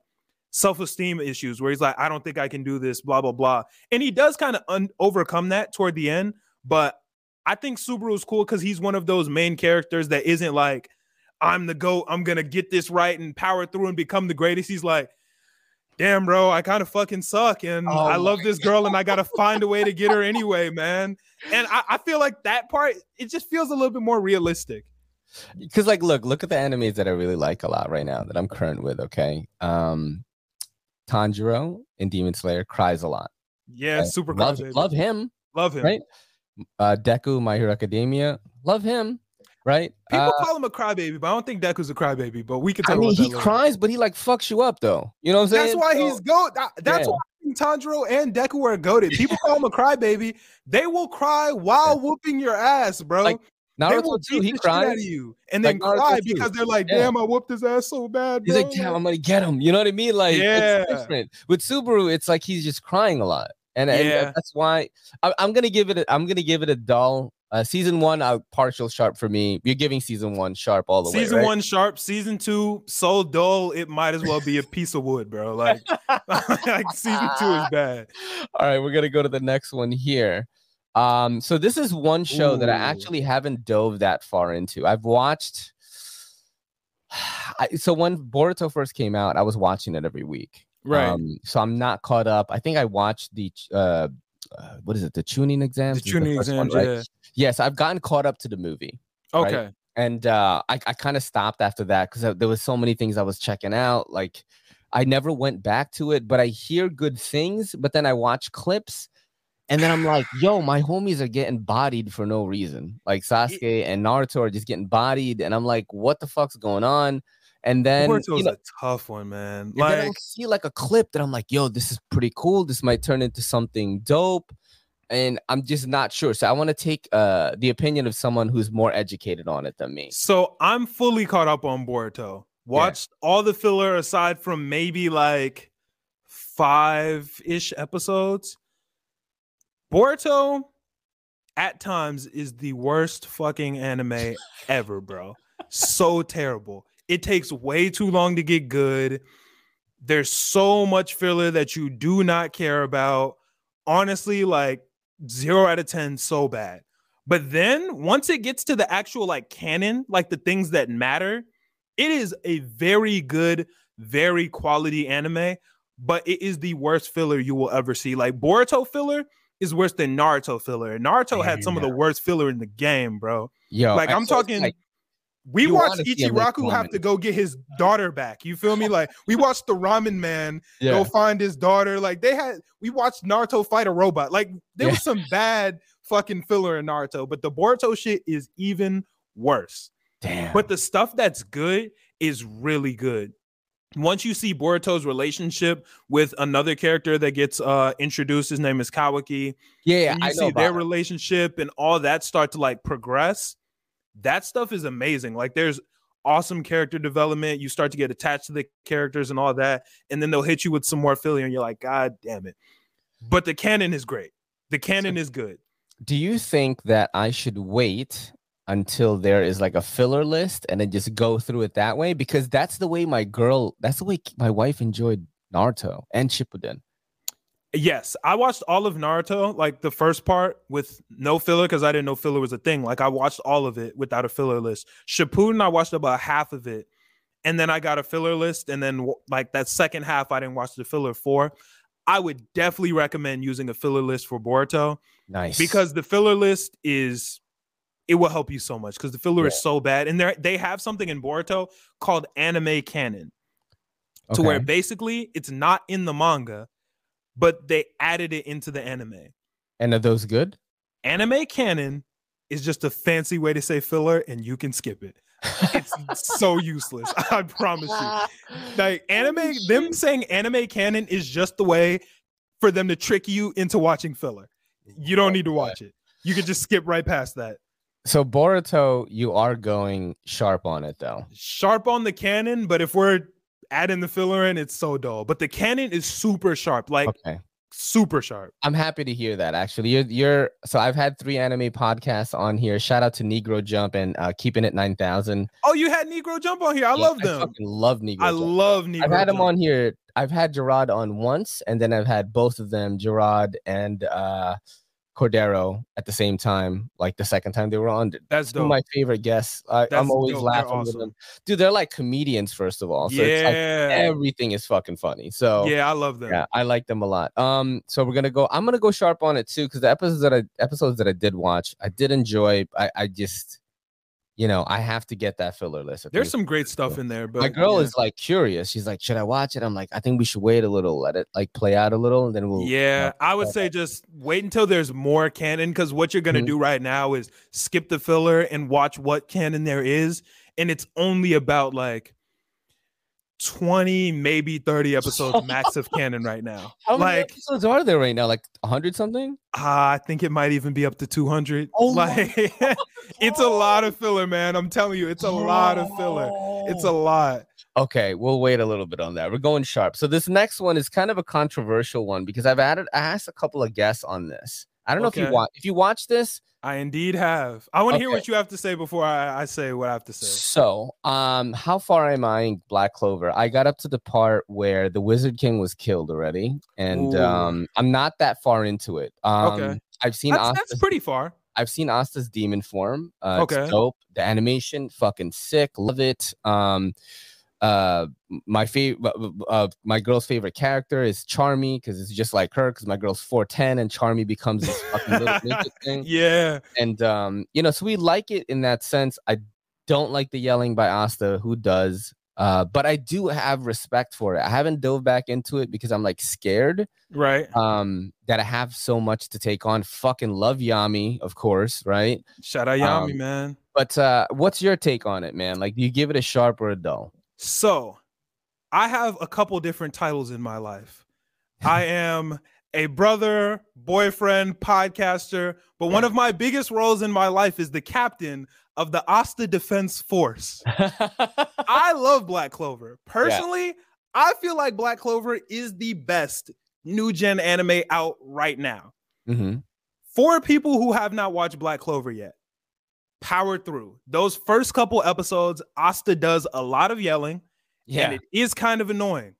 self-esteem issues where he's like I don't think I can do this blah blah blah and he does kind of un- overcome that toward the end but I think Subaru is cool cuz he's one of those main characters that isn't like I'm the goat I'm going to get this right and power through and become the greatest he's like damn, bro, I kind of fucking suck. And oh I love this girl God. and I got to find a way to get her *laughs* anyway, man. And I, I, feel like that part, it just feels a little bit more realistic. Because, like, look, look at the animes that I really like a lot right now that I'm current with, okay? Um, Tanjiro in Demon Slayer cries a lot. Yeah, right? super love, love him. Love him. Right? Uh, Deku, My Hero Academia, love him right? People uh, call him a crybaby, but I don't think Deku's a crybaby. But we can. Talk I mean, he cries, but he like fucks you up though. You know what I'm saying? That's why so, he's goat. That's yeah. why Tanjiro and Deku are goaded. People call him a *laughs* crybaby. They will cry while whooping your ass, bro. Like, Naruto too, he cries you and then like cry because they're like, "Damn, yeah. I whooped his ass so bad." Bro. He's like, "Damn, I'm gonna get him." You know what I mean? Like, yeah. it's different. With Subaru, it's like he's just crying a lot, and, yeah. and that's why I, am gonna give it. A, I'm gonna give it a dull uh, season one, uh, partial sharp for me. You're giving season one sharp all the season way. Season right? one sharp. Season two, so dull it might as well be a piece of wood, bro. Like, *laughs* like season two is *laughs* bad. All right, we're gonna go to the next one here. Um, so this is one show Ooh. that I actually haven't dove that far into. I've watched. *sighs* I, so when Boruto first came out, I was watching it every week. Right. Um, so I'm not caught up. I think I watched the uh, uh, what is it? The tuning exams. The Chunin exams, one, right? yeah. Yes, I've gotten caught up to the movie. Okay. Right? And uh, I, I kind of stopped after that because there was so many things I was checking out. Like, I never went back to it, but I hear good things. But then I watch clips, and then I'm like, "Yo, my homies are getting bodied for no reason. Like Sasuke and Naruto are just getting bodied, and I'm like, what the fuck's going on?" And then Naruto's you know, a tough one, man. Like, I see like a clip that I'm like, "Yo, this is pretty cool. This might turn into something dope." and I'm just not sure. So I want to take uh the opinion of someone who's more educated on it than me. So I'm fully caught up on Boruto. Watched yeah. all the filler aside from maybe like five ish episodes. Boruto at times is the worst fucking anime *laughs* ever, bro. so terrible. It takes way too long to get good. There's so much filler that you do not care about. Honestly, like zero out of 10 so bad. But then once it gets to the actual like canon, like the things that matter, it is a very good, very quality anime, but it is the worst filler you will ever see. Like Boruto filler is worse than Naruto filler. Naruto had some of the worst filler in the game, bro. Yo, like I'm talking like, we watched Ichiraku have to go get his daughter back. You feel me? Like we watched the Ramen Man yeah. go find his daughter. Like they had we watched Naruto fight a robot. Like there yeah. was some bad fucking filler in Naruto, but the Boruto shit is even worse. Damn. But the stuff that's good is really good. Once you see Boruto's relationship with another character that gets uh introduced, his name is Kawaki. Yeah, I see their relationship and all that start to like progress that stuff is amazing. Like there's awesome character development. You start to get attached to the characters and all that, and then they'll hit you with some more filler, and you're like, God damn it. But the canon is great. The canon so, is good. Do you think that I should wait until there is like a filler list and then just go through it that way? Because that's the way my girl, that's the way my wife enjoyed Naruto and Shippuden. Yes, I watched all of Naruto, like the first part with no filler because I didn't know filler was a thing. Like I watched all of it without a filler list. Shippuden, I watched about half of it, and then I got a filler list, and then like that second half, I didn't watch the filler for. I would definitely recommend using a filler list for Boruto. Nice, because the filler list is it will help you so much because the filler yeah. is so bad, and they they have something in Boruto called anime canon, okay. to where basically it's not in the manga but they added it into the anime. And are those good? Anime canon is just a fancy way to say filler, and you can skip it. it's *laughs* so useless. I promise you. *laughs* Like anime, them saying anime canon is just the way for them to trick you into watching filler. You don't need to watch it. You could just skip right past that. So Boruto, you are going sharp on it though. Sharp on the canon, but if we're adding the filler in, it's so dull. But the canon is super sharp. Like okay super sharp. I'm happy to hear that. Actually, you're you're. So I've had three anime podcasts on here. Shout out to Negro Jump and uh, Keeping It Nine Thousand. Oh, you had Negro Jump on here. I yeah, love them. I love Negro. I Jump. love Negro. I've had Jump. them on here. I've had Gerard on once, and then I've had both of them, Gerard and uh, Cordero at the same time, like the second time they were on. That's dope. my favorite guests. I, am always dope. laughing awesome. with them. Dude, they're like comedians, first of all. So yeah. Like everything is fucking funny. So yeah, I love them. Yeah, I like them a lot. Um, so we're gonna go. I'm gonna go sharp on it too, because the episodes that I episodes that I did watch, I did enjoy. I, I just you know, I have to get that filler list. There's some great stuff in there, but my girl yeah. is like curious. She's like, "Should I watch it?" I'm like, "I think we should wait a little, let it like play out a little, and then we'll." Yeah, I would say just wait until there's more canon because what you're gonna mm-hmm. do right now is skip the filler and watch what canon there is, and it's only about like 20 maybe 30 *laughs* episodes max of canon right now. How many like, episodes are there right now? Like 100 something? Uh, i think it might even be up to 200 oh like *laughs* it's a lot of filler man. I'm telling you it's a lot of filler. It's a lot. Okay we'll wait a little bit on that. We're going sharp. So this next one is kind of a controversial one because i've added i asked a couple of guests on this. I don't okay. know if you want if you watch this I indeed have. I want to okay. hear what you have to say before I, I, say what I have to say. So, um, how far am I in Black Clover? I got up to the part where the Wizard King was killed already, and Ooh. um, I'm not that far into it. Um, okay, I've seen that's, that's pretty far. I've seen Asta's demon form. Uh, okay, dope. The animation, fucking sick. Love it. Um, uh my favorite uh, my girl's favorite character is charmy because it's just like her because my girl's 410 and charmy becomes this fucking little *laughs* thing. Yeah. And um you know so we like it in that sense. I don't like the yelling by asta who does uh but i do have respect for it. I haven't dove back into it because i'm like scared right. um that i have so much to take on. Fucking love yami of course right? Shout out yami um, man. but uh what's your take on it man? Like do you give it a sharp or a dull so, I have a couple different titles in my life. I *laughs* am a brother, boyfriend, podcaster, but one of my biggest roles in my life is the captain of the Asta Defense Force. *laughs* I love Black Clover. Personally, yeah. I feel like Black Clover is the best new gen anime out right now. Mm-hmm. For people who have not watched Black Clover yet, power through. Those first couple episodes, Asta does a lot of yelling. Yeah. And it is kind of annoying.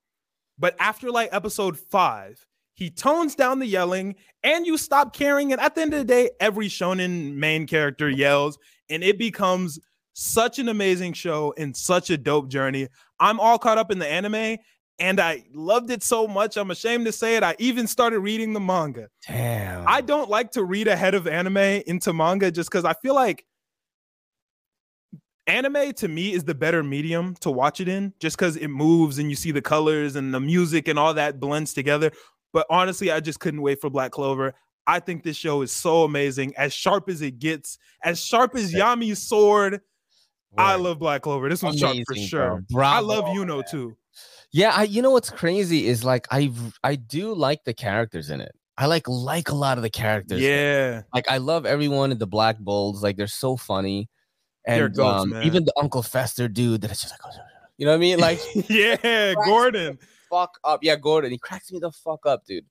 But after like episode five, he tones down the yelling and you stop caring. And at the end of the day, every shonen main character yells and it becomes such an amazing show and such a dope journey. I'm all caught up in the anime and I loved it so much. I'm ashamed to say it. I even started reading the manga. Damn. I don't like to read ahead of anime into manga just because I feel like anime to me is the better medium to watch it in just because it moves and you see the colors and the music and all that blends together. But honestly i just couldn't wait for black clover. I think this show is so amazing. As sharp as it gets as sharp as yami's sword i love black clover. This one's amazing, sharp for sure. I love yuno too. Yeah I, you know what's crazy is like i i do like the characters in it. I like like a lot of the characters. Yeah. Like I love everyone in the Black Bulls. Like they're so funny and um, even the Uncle Fester dude that is just like, you know what I mean? Like, *laughs* yeah, Gordon, fuck up, yeah, Gordon, he cracks me the fuck up, dude.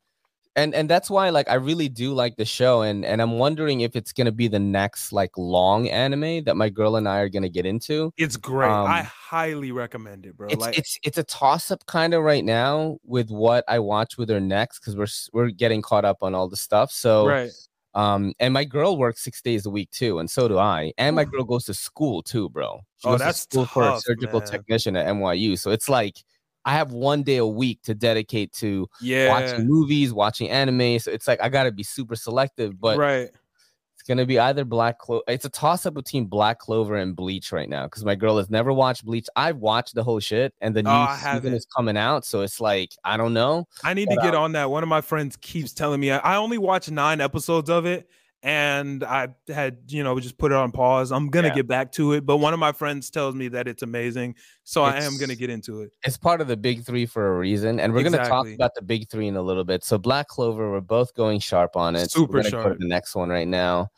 And and that's why like I really do like the show, and and I'm wondering if it's gonna be the next like long anime that my girl and I are gonna get into. It's great. Um, I highly recommend it, bro. It's like, it's it's a toss up kind of right now with what I watch with her next because we're we're getting caught up on all the stuff. So right um, and my girl works six days a week too, and so do I. And my girl goes to school too, bro. She oh, that's school tough, for a surgical man. technician at NYU. So it's like I have one day a week to dedicate to yeah. watching movies, watching anime. So it's like I gotta be super selective. But right gonna be either Black Clover. It's a toss up between Black Clover and Bleach right now because my girl has never watched Bleach. I've watched the whole shit, and the oh, new oh, season is coming out, so it's like I don't know. I need but, to get on that. One of my friends keeps telling me I only watch nine episodes of it, and I had, you know, just put it on pause. I'm gonna yeah. get back to it, but one of my friends tells me that it's amazing, so it's, I am gonna get into it. It's part of the big three for a reason, and we're exactly. gonna talk about the big three in a little bit. So Black Clover, we're both going sharp on it. Super sharp. The next one right now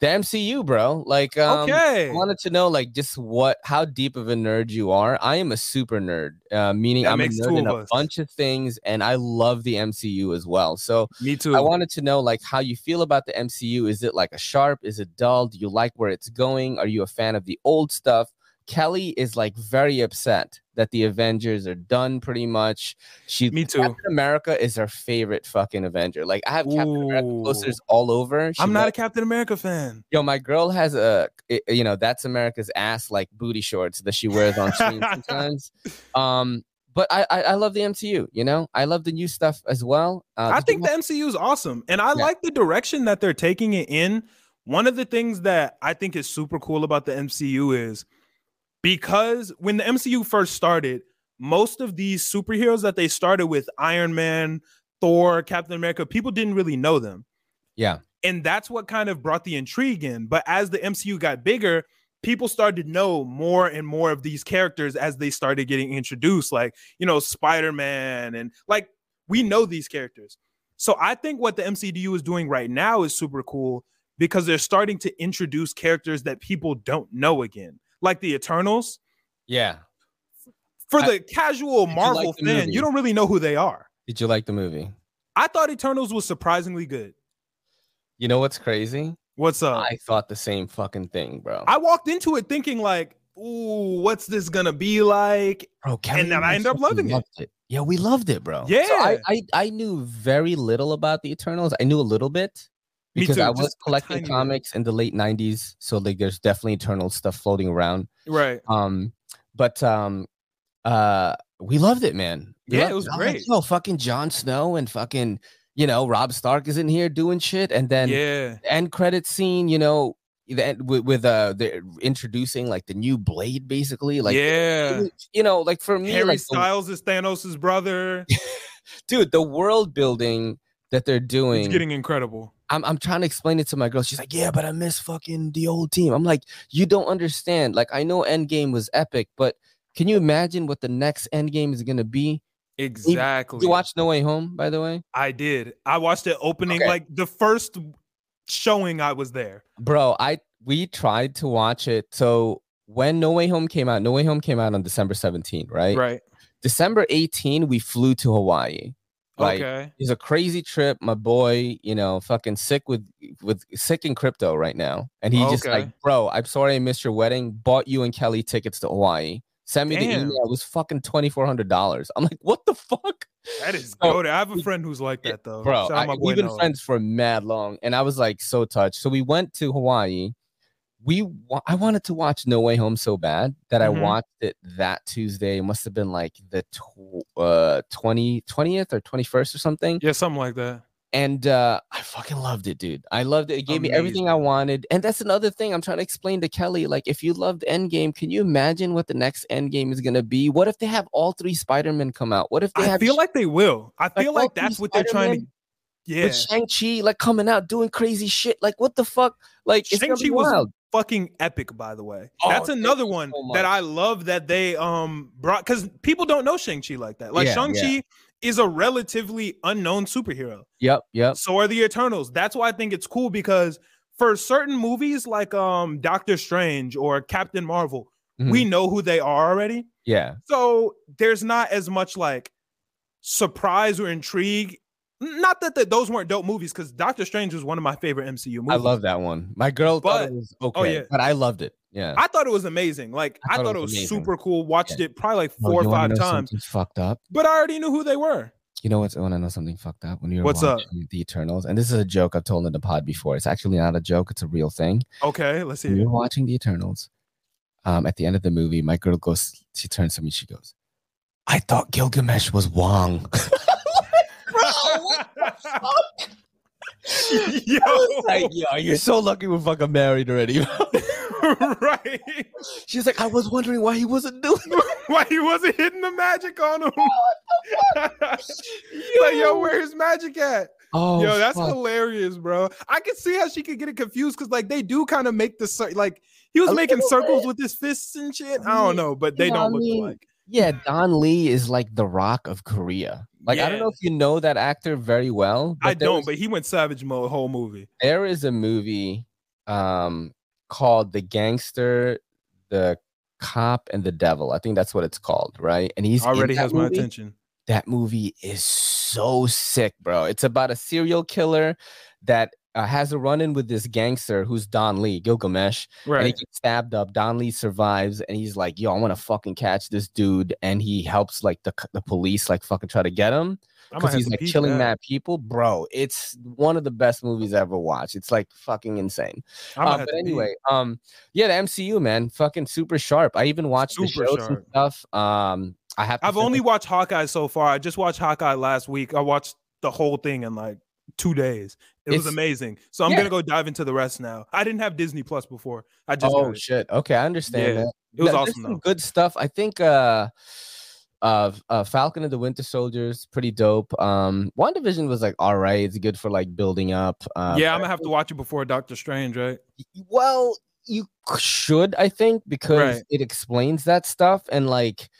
the MCU, bro. Like, um, okay, I wanted to know, like, just what, how deep of a nerd you are. I am a super nerd, uh, meaning that I'm a nerd in a us. bunch of things, and I love the MCU as well. So, me too. I wanted to know, like, how you feel about the MCU. Is it like a sharp? Is it dull? Do you like where it's going? Are you a fan of the old stuff? Kelly is like very upset that the Avengers are done pretty much. She Me too. Captain America is her favorite fucking Avenger. Like I have Captain Ooh. America posters all over. She I'm not a Captain America fan. Yo, my girl has a you know, that's America's ass like booty shorts that she wears on screen *laughs* sometimes. Um but I, I, I love the MCU. You know, I love the new stuff as well. Uh, I think the MCU is awesome, and I yeah. like the direction that they're taking it in. One of the things that I think is super cool about the MCU is because when the MCU first started, most of these superheroes that they started with Iron Man, Thor, Captain America, people didn't really know them. Yeah. And that's what kind of brought the intrigue in. But as the MCU got bigger, people started to know more and more of these characters as they started getting introduced, like, you know, Spider Man. And like, we know these characters. So I think what the MCU is doing right now is super cool because they're starting to introduce characters that people don't know again like the Eternals. Yeah. For I, the casual Marvel like fan, movie? you don't really know who they are. Did you like the movie? I thought Eternals was surprisingly good. You know what's crazy? What's up? I thought the same fucking thing, bro. I walked into it thinking like, "Ooh, what's this gonna be like?" Bro, Kelly and then I ended up loving it. it. Yeah, we loved it, bro. Yeah, so I, I I knew very little about the Eternals. I knew a little bit, because I was collecting comics bit. in the late '90s, so like there's definitely Eternal stuff floating around. Right. Um, but um, uh, we loved it, man. We yeah, it was great. Like, Yo, fucking Jon Snow and fucking you know Rob Stark is in here doing shit, and then yeah, end credit scene, you know. With, with uh the introducing like the new blade basically like yeah you know like for me Harry like, Styles the, is Thanos' brother *laughs* dude the world building that they're doing it's getting incredible I'm I'm trying to explain it to my girl. She's like, "Yeah, but I miss fucking the old team." I'm like, "You don't understand. Like, I know Endgame was epic, but can you imagine what the next Endgame is gonna be?" Exactly. You watched No Way Home, by the way? I did. I watched it opening okay. like the first showing I was there. Bro, I we tried to watch it. So when No Way Home came out, No Way Home came out on December 17th, right? Right. December 18, we flew to Hawaii. Like, okay. It's a crazy trip. My boy, you know, fucking sick with with sick in crypto right now. And he okay. just like, bro, I'm sorry I missed your wedding. Bought you and Kelly tickets to Hawaii. Send me Damn. the email. It was fucking twenty four hundred dollars. I'm like, what the fuck? That is so, good. I have a friend who's like that though. Bro, I, we've been friends for mad long, and I was like so touched. So we went to Hawaii we I wanted to watch No Way Home so bad that mm-hmm. I watched it that Tuesday. It must have been like the tw- uh 20 20th or 21st or something. Yeah, something like that. And uh I fucking loved it, dude. I loved it. It gave Amazing. me everything I wanted. And that's another thing I'm trying to explain to Kelly. Like, if you loved Endgame, can you imagine what the next Endgame is gonna be? What if they have all three Spider-Men come out? What if they I have feel like they will. I feel like, like that's what Spider-Man? they're trying to yeah. With Shang-Chi like coming out doing crazy shit. Like, what the fuck? Like, Shang-Chi was fucking epic, by the way. Oh, That's another one so that I love that they um brought because people don't know Shang-Chi like that. Like yeah, Shang-Chi yeah. is a relatively unknown superhero. Yep, yep. So are the Eternals. That's why I think it's cool because for certain movies like um Doctor Strange or Captain Marvel, mm-hmm. we know who they are already. Yeah. So there's not as much like surprise or intrigue not that the, those weren't dope movies, because Doctor Strange was one of my favorite MCU movies. I love that one. My girl but, thought it was oh, okay, oh yeah. but I loved it. Yeah, I thought it was amazing. Like I, thought, I thought, it was, it was super cool. Watched yeah. it probably like four oh, or five times. Fucked up. But I already knew who they were. You know what's? I want to know something fucked up. When you're what's watching up? The Eternals, and this is a joke I've told in the pod before. It's actually not a joke. It's a real thing. Okay, let's see. When you're watching the Eternals. Um, at the end of the movie, my girl goes. She turns to me. She goes, "I thought Gilgamesh was Wong." *laughs* *laughs* yo, like, yo, you're so lucky we're fucking married already. *laughs* right. She's like, I was wondering why he wasn't doing *laughs* why he wasn't hitting the magic on him. like, yo, where's magic at? Oh, yo, that's fuck. hilarious, bro. I can see how she could get it confused because like they do kind of make the like he was a making circles bit. with his fists and shit. I don't know, but they don't look like. Yeah, Don Lee is like the Rock of Korea. Like yeah. I don't know if you know that actor very well. I don't, but he went savage mode whole movie. There is a movie um called The Gangster, the Cop, and the Devil. I think that's what it's called, right? And he's already has movie. my attention. That movie is so sick, bro. It's about a serial killer that uh, has a run in with this gangster who's Don Lee, Gilgamesh. Right. And he gets stabbed up. Don Lee survives and he's like, yo, I want to fucking catch this dude. And he helps like the, the police like fucking try to get him because he's like killing that. mad people. Bro, it's one of the best movies I ever watched. It's like fucking insane. Uh, but anyway, um, yeah, the MCU, man, fucking super sharp. I even watched super the shows sharp. and stuff. Um, I have I've only watched Hawkeye so far. I just watched Hawkeye last week. I watched the whole thing in like two days. It it's, was amazing. So I'm yeah. gonna go dive into the rest now. I didn't have Disney Plus before. I just oh shit. Okay, I understand yeah. that. It was awesome. Some good stuff. I think uh uh, uh Falcon and the Winter Soldiers pretty dope. Um WandaVision was like all right. It's good for like building up. Uh, yeah, I'm gonna have to watch it before Doctor Strange, right? Well, you should, I think, because right. it explains that stuff and like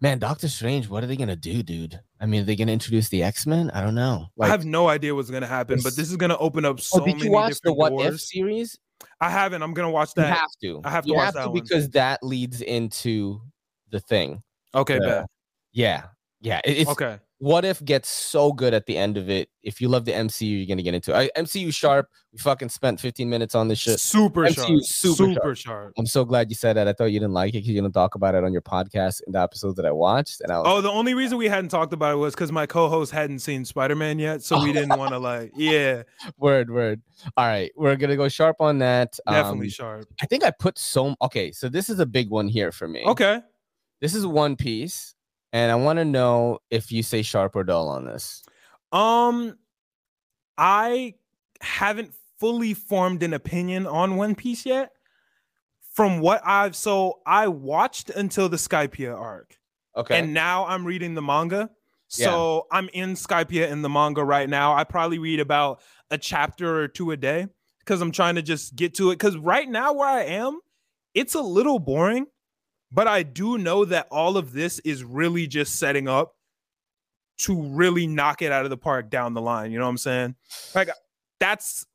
man, Doctor Strange, what are they gonna do, dude? I mean, are they gonna introduce the X Men? I don't know. Like, I have no idea what's gonna happen, but this is gonna open up oh, so oh, did you watch the What doors. If series? I haven't. I'm gonna watch that. You have to. I have to you watch have that to because that leads into the thing. Okay, the, Yeah, yeah. It, it's okay what if gets so good at the end of it. If you love the MCU, you're gonna get into it. I, MCU sharp. We fucking spent 15 minutes on this shit. Super MCU, sharp. Super, super sharp. sharp. I'm so glad you said that. I thought you didn't like it because you didn't talk about it on your podcast in the episodes that I watched. And I was oh, the only reason we hadn't talked about it was because my co-host hadn't seen Spider-Man yet, so we didn't want to like, *laughs* yeah. Word, word. All right, we're gonna go sharp on that. Definitely um, sharp. I think I put so. Okay, so this is a big one here for me. Okay. This is One Piece and I want to know if you say sharp or dull on this. Um, I haven't fully formed an opinion on One Piece yet. From what I've so I watched until the Skypiea arc. Okay. And now I'm reading the manga. So yeah. I'm in Skypiea in the manga right now. I probably read about a chapter or two a day because I'm trying to just get to it. Because right now where I am, it's a little boring. But I do know that all of this is really just setting up to really knock it out of the park down the line. You know what I'm saying? Like that's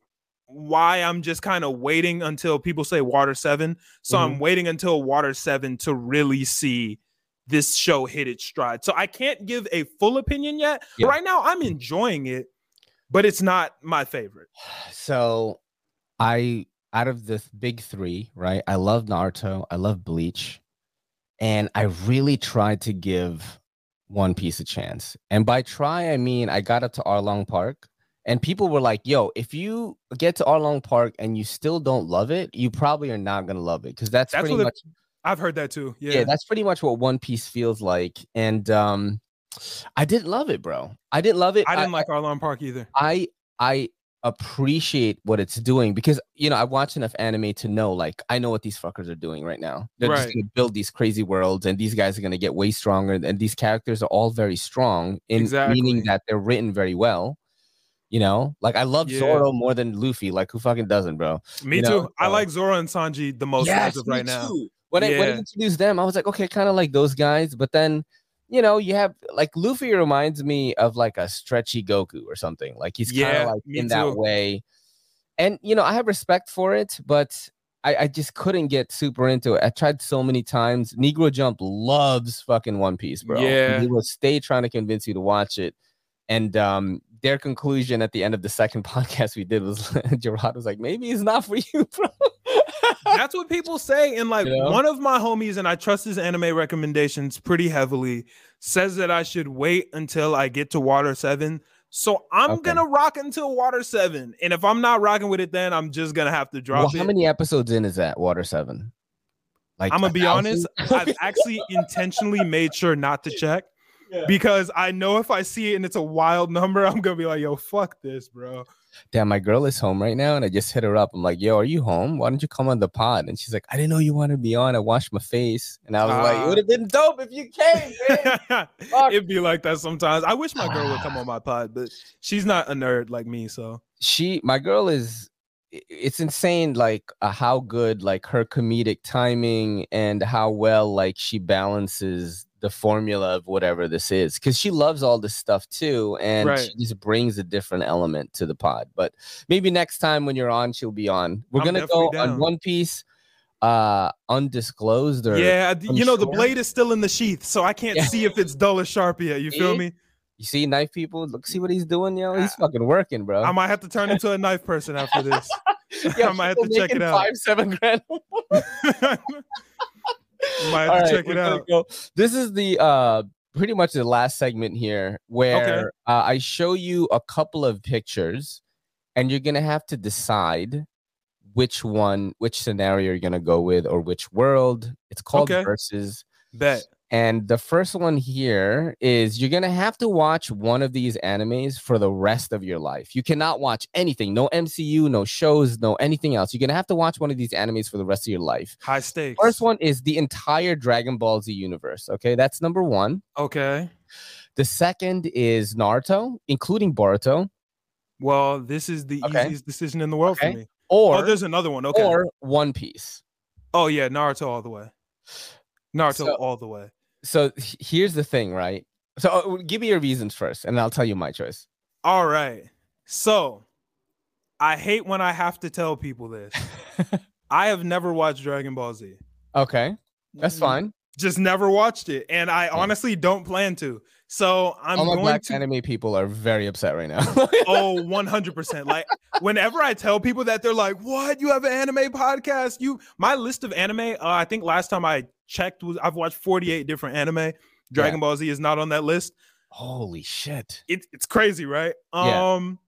why I'm just kind of waiting until people say Water 7. So mm-hmm. I'm waiting until Water 7 to really see this show hit its stride. So I can't give a full opinion yet. Yeah. right now I'm enjoying it, but it's not my favorite. *sighs* So I out of the big 3, right? I love Naruto, I love Bleach, and I really tried to give One Piece a chance. And by try, I mean I got up to Arlong Park, and people were like, "Yo, if you get to Arlong Park and you still don't love it, you probably are not gonna love it because that's, that's pretty much." I've heard that too. Yeah. yeah, that's pretty much what One Piece feels like, and um, I didn't love it, bro. I didn't love it. I didn't I, like Arlong Park either. I I appreciate what it's doing because you know I watch enough anime to know like I know what these fuckers are doing right now. They're right. just gonna build these crazy worlds, and these guys are gonna get way stronger. And these characters are all very strong, in exactly. meaning that they're written very well. You know, like I love yeah. Zoro more than Luffy. Like who fucking doesn't, bro? Me you too. Know? I like Zoro and Sanji the most yes, as of right now. When yeah. I when I introduced them, I was like, okay, kind of like those guys, but then you know, you have like Luffy reminds me of like a stretchy Goku or something. Like he's kind of like in too. that way. And you know, I have respect for it, but I, I, just couldn't get super into it. I tried so many times. Negro Jump loves fucking One Piece, bro. Yeah, he will stay trying to convince you to watch it. And um, their conclusion at the end of the second *laughs* podcast we did was *laughs* Gerard was like, maybe it's not for you, bro. *laughs* That's what people say. And like you know? one of my homies, and I trust his anime recommendations pretty heavily, says that I should wait until I get to Water 7. So I'm okay. gonna rock until Water 7. And if I'm not rocking with it, then I'm just gonna have to drop well, How many episodes in is that, Water 7? Like I'm gonna be honest, I've actually intentionally made sure not to check. Yeah. Because I know if I see it and it's a wild number, I'm gonna be like, yo, fuck this, bro. damn, my girl is home right now. And I just hit her up. I'm like, yo, are you home? Why don't you come on the pod? And she's like, I didn't know you wanted to be on. I washed my face. And I was uh, like, it would have been dope if you came. *laughs* It'd be like that sometimes. I wish my girl would come on my *sighs* pod, but she's not a nerd like me. So she, my girl is it's insane like uh, how good like her comedic timing and how well like she balances the formula of whatever this is because she loves all this stuff too and right. she just brings a different element to the pod but maybe next time when you're on she'll be on. We're I'm gonna go down. on one piece uh undisclosed or yeah you know the blade is still in the sheath so i can't yeah. see if it's dull or sharp yet you feel me? You see knife people? Look see what he's doing yo? He's fucking working bro. I might have to turn into a knife person after this. *laughs* Yeah, *laughs* i might have to check it out. five seven grand *laughs* Might have to right, check it out. Go. This is the uh pretty much the last segment here where okay. uh, I show you a couple of pictures and you're gonna have to decide which one, which scenario you're gonna go with or which world. It's called okay. versus. Bet. And the first one here is you're going to have to watch one of these animes for the rest of your life. You cannot watch anything, no MCU, no shows, no anything else. You're going to have to watch one of these animes for the rest of your life. High stakes. First one is the entire Dragon Ball Z universe. Okay. That's number one. Okay. The second is Naruto, including Boruto. Well, this is the okay. easiest decision in the world okay. for me. Or oh, there's another one. Okay. Or One Piece. Oh, yeah. Naruto all the way. Naruto so, all the way so here's the thing, right? So uh, give me your reasons first, and I'll tell you my choice. All right. So I hate when I have to tell people this. *laughs* I have never watched Dragon Ball Z. Okay, that's fine. Just never watched it, and I honestly don't plan to. So I'm All going black to... anime people are very upset right now. *laughs* oh, *laughs* 100%. Like whenever I tell people that they're like, "What? You have an anime podcast?" You my list of anime, uh, I think last time I checked was I've watched 48 different anime. Dragon yeah. Ball Z is not on that list. Holy shit. It, it's crazy, right? Um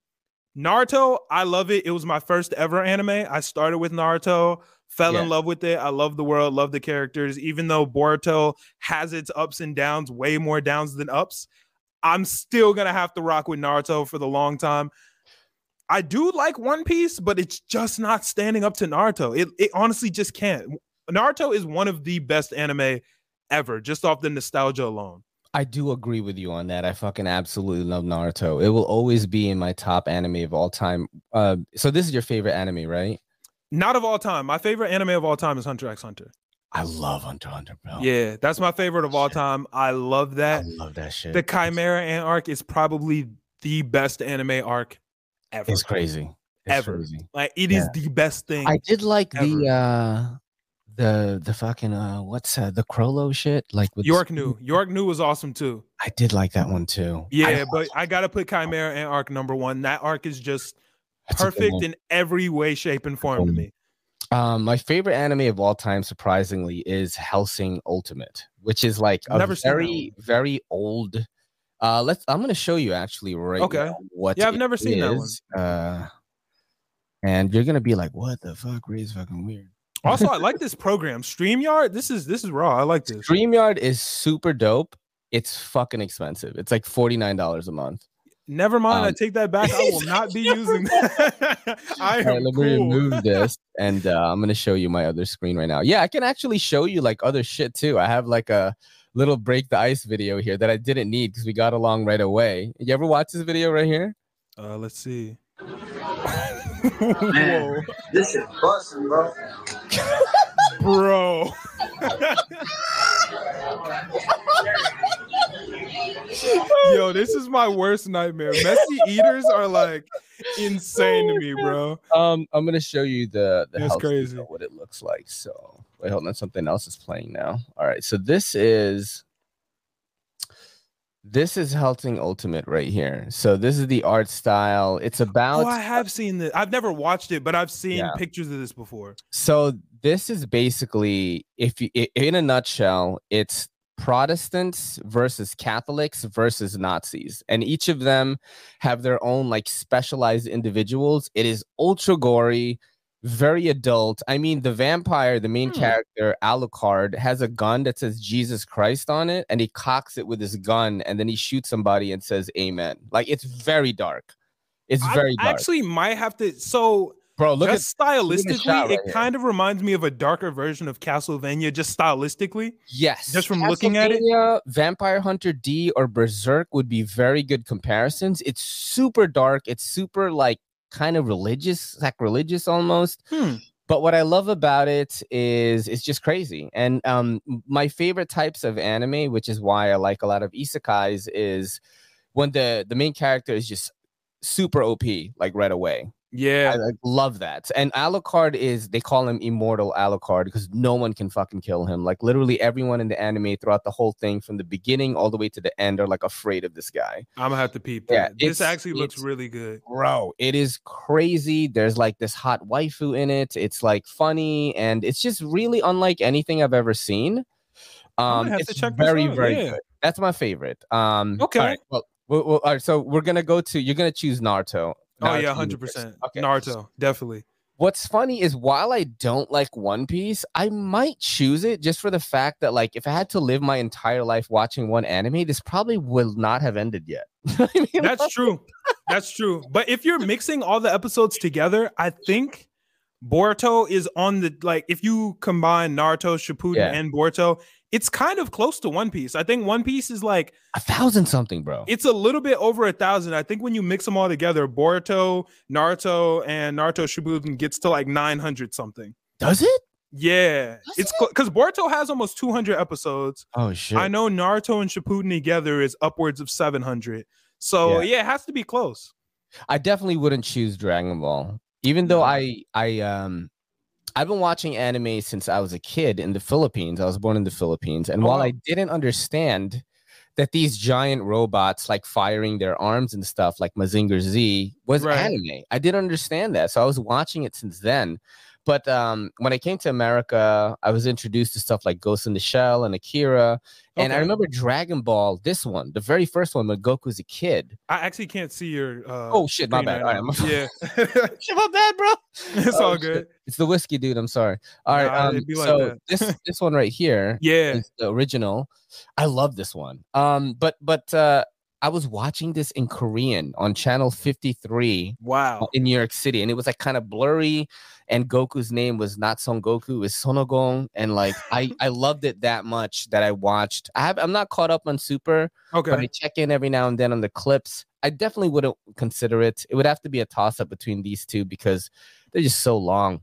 yeah. Naruto, I love it. It was my first ever anime. I started with Naruto, fell yeah. in love with it. I love the world, love the characters. Even though Boruto has its ups and downs, way more downs than ups, I'm still gonna have to rock with Naruto for the long time. I do like One Piece, but it's just not standing up to Naruto. It, it honestly just can't. Naruto is one of the best anime ever, just off the nostalgia alone. I do agree with you on that. I fucking absolutely love Naruto. It will always be in my top anime of all time. Uh, so this is your favorite anime, right? Not of all time. My favorite anime of all time is Hunter x Hunter. I love Hunter Hunter, bro. Yeah, that's my favorite of all time. I love that. I love that shit. The Chimera Ant arc is probably the best anime arc ever. It's crazy. It's ever. Crazy. Like it yeah. is the best thing. I did like ever. the uh the the fucking uh what's uh, the Chrollo shit like with York New York New was awesome too. I did like that one too. Yeah, I, but I gotta put Chimera Ant arc number one. That arc is just perfect in every way, shape, and form to me. Um, my favorite anime of all time, surprisingly, is Hellsing Ultimate, which is like a Never very, very old. Uh, let's. I'm gonna show you actually right okay. what. Yeah, I've never seen is. that one. Uh, and you're gonna be like, "What the fuck? Really fucking weird." Also, I like this program, Streamyard. This is this is raw. I like this. Streamyard is super dope. It's fucking expensive. It's like forty nine dollars a month. Never mind. Um, I take that back. I will *laughs* not be using that. *laughs* I am right, let cool. me remove *laughs* this, and uh, I'm gonna show you my other screen right now. Yeah, I can actually show you like other shit too. I have like a little break the ice video here that I didn't need because we got along right away. You ever watch this video right here? Uh, let's see. Man, this is busting, bro. Bro. Yo, this is my worst nightmare. Messy eaters are like insane to me, bro. Um, I'm gonna show you the the That's crazy what it looks like. So wait, hold on, something else is playing now. All right, so this is this is Hellsing Ultimate right here. So this is the art style. It's about. Oh, I have seen this. I've never watched it, but I've seen yeah. pictures of this before. So this is basically, if you, in a nutshell, it's Protestants versus Catholics versus Nazis, and each of them have their own like specialized individuals. It is ultra gory very adult. I mean, the vampire, the main hmm. character, Alucard, has a gun that says Jesus Christ on it, and he cocks it with his gun, and then he shoots somebody and says Amen. Like it's very dark. It's I very dark. I actually might have to. So bro. Look just at stylistically, right it here. kind of reminds me of a darker version of Castlevania, just stylistically. yes, just from looking at it? Vampire Hunter D or Berserk would be very good comparisons. It's super dark. It's super like kind of religious, sacrilegious almost. Hmm. But what I love about it is it's just crazy. And um my favorite types of anime, which is why I like a lot of isekais, is when the the main character is just super OP like right away. Yeah. I like, love that. And Alucard is they call him immortal Alucard because no one can fucking kill him. Like literally everyone in the anime throughout the whole thing from the beginning all the way to the end are like afraid of this guy. I'm gonna have to peep Yeah, this actually looks really good. Bro, it is crazy. There's like this hot waifu in it. It's like funny and it's just really unlike anything I've ever seen. Um it's to check this very very yeah. good. That's my favorite. Um Okay. all right, well, well, well, all right, so we're gonna go to you're gonna choose Naruto. Oh yeah, hundred percent. Okay. Naruto, definitely. what's funny is while I don't like One Piece, I might choose it just for the fact that like if I had to live my entire life watching one anime, this probably will not have ended yet. *laughs* I mean, That's true. That's true. But if you're mixing all the episodes together, I think Boruto is on the like if you combine Naruto, Shippuden, Yeah. and Boruto, it's kind of close to One Piece. I think One Piece is like a thousand something, bro. it's a little bit over a thousand. I think when you mix them all together, Boruto, Naruto, and Naruto Shippuden gets to like nine hundred something. Does it? Yeah, Does it's because Boruto has almost two hundred episodes. Oh shit! I know Naruto and Shippuden together is upwards of seven hundred. So Yeah. yeah, it has to be close. I definitely wouldn't choose Dragon Ball, even though I I um I've been watching anime since I was a kid in the Philippines. I was born in the Philippines, and Oh, while wow. I didn't understand that these giant robots like firing their arms and stuff like Mazinger Z was Right. anime. I didn't understand that. So I was watching it since then. But um, when I came to America, I was introduced to stuff like Ghost in the Shell and Akira. And I remember Dragon Ball, this one, the very first one when Goku's a kid. I actually can't see your. Uh, Oh, shit, my bad. right All now. right, yeah, *laughs* Shit, my bad, bro. *laughs* it's Oh, all shit. good. It's the whiskey, dude. I'm sorry. All right. Nah, um, like so this *laughs* this one right here Yeah, is the original. I love this one. Um, but but uh, I was watching this in Korean on channel 53 wow. in New York City, and it was like kind of blurry. And Goku's name was not Son Goku, it was Sonogong, and like I *laughs* I loved it that much that I watched. I have I'm not caught up on Super, but I check in every now and then on the clips. I definitely wouldn't consider it. It would have to be a toss up between these two because they're just so long.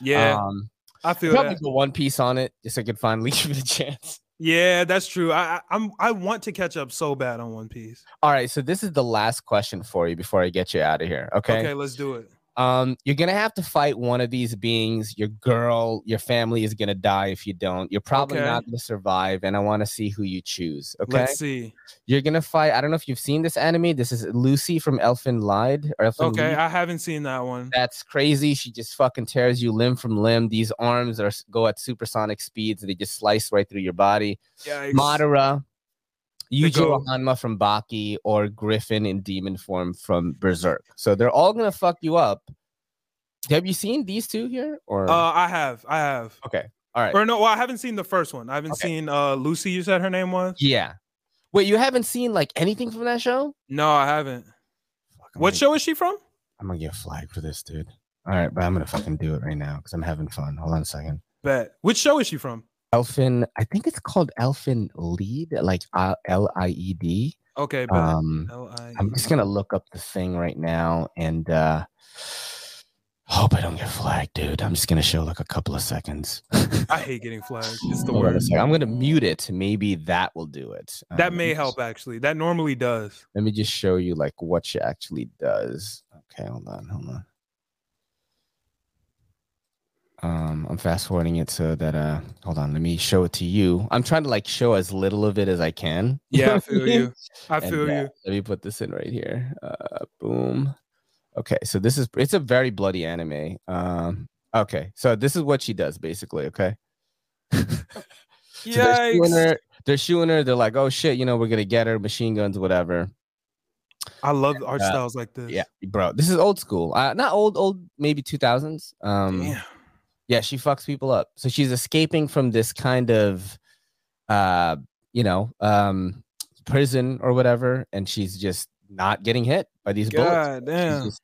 yeah, Um, I feel probably that. One Piece on it just so I could finally *laughs* give it a chance. Yeah, that's true. I, I I'm I want to catch up so bad on One Piece. All right, so this is the last question for you before I get you out of here. Okay. Okay, let's do it. Um, you're gonna have to fight one of these beings. Your girl, your family is gonna die if you don't. You're probably Okay. not gonna survive, and I want to see who you choose. Okay. Let's see. You're gonna fight. I don't know if you've seen this anime. This is Lucy from Elfen Lied or Elfen Okay, Lied. I haven't seen that one. That's crazy. She just fucking tears you limb from limb. These arms are go at supersonic speeds. They just slice right through your body. Yikes. Madara, Yujiro go- Hanma from Baki, or Griffith in demon form from Berserk. So they're all gonna fuck you up. Have you seen these two here? Or Uh, I have, I have. okay, all right, Or no, well, I haven't seen the first one. I haven't Okay. seen uh Lucy. You said her name was? yeah. Wait, you haven't seen like anything from that show? No, I haven't. Fuck, What gonna- show is she from? I'm gonna get flagged for this, dude. All right, but I'm gonna fucking do it right now because I'm having fun. Hold on a second. Bet. Which show is she from? Elfen, I think it's called Elfen Lied, like uh, L I E D. Okay, bet. Um, L-I- I'm just gonna look up the thing right now and uh hope I don't get flagged, dude. I'm just gonna show like a couple of seconds. I hate getting flagged. It's the *laughs* Hold worst. I'm gonna mute it. Maybe that will do it. Um, That let may me help just- actually. That normally does. Let me just show you like what she actually does. Okay, hold on, hold on. Um, I'm fast forwarding it so that uh hold on, let me show it to you. I'm trying to like show as little of it as I can. Yeah, I feel you. *laughs* I And, feel uh, you. Let me put this in right here. Uh, boom. Okay, so this is it's a very bloody anime. Um, okay, so this is what she does basically. Okay, *laughs* so they're shooing Yikes. her. They're shooting her. They're like, oh shit, you know, we're gonna get her. Machine guns, whatever. I love art uh, styles like this. Yeah, bro, this is old school. Uh, not old, old, maybe two thousands. Um, Damn. Yeah, she fucks people up. So she's escaping from this kind of, uh, you know, um, prison or whatever, and she's just not getting hit by these God bullets. damn. She's just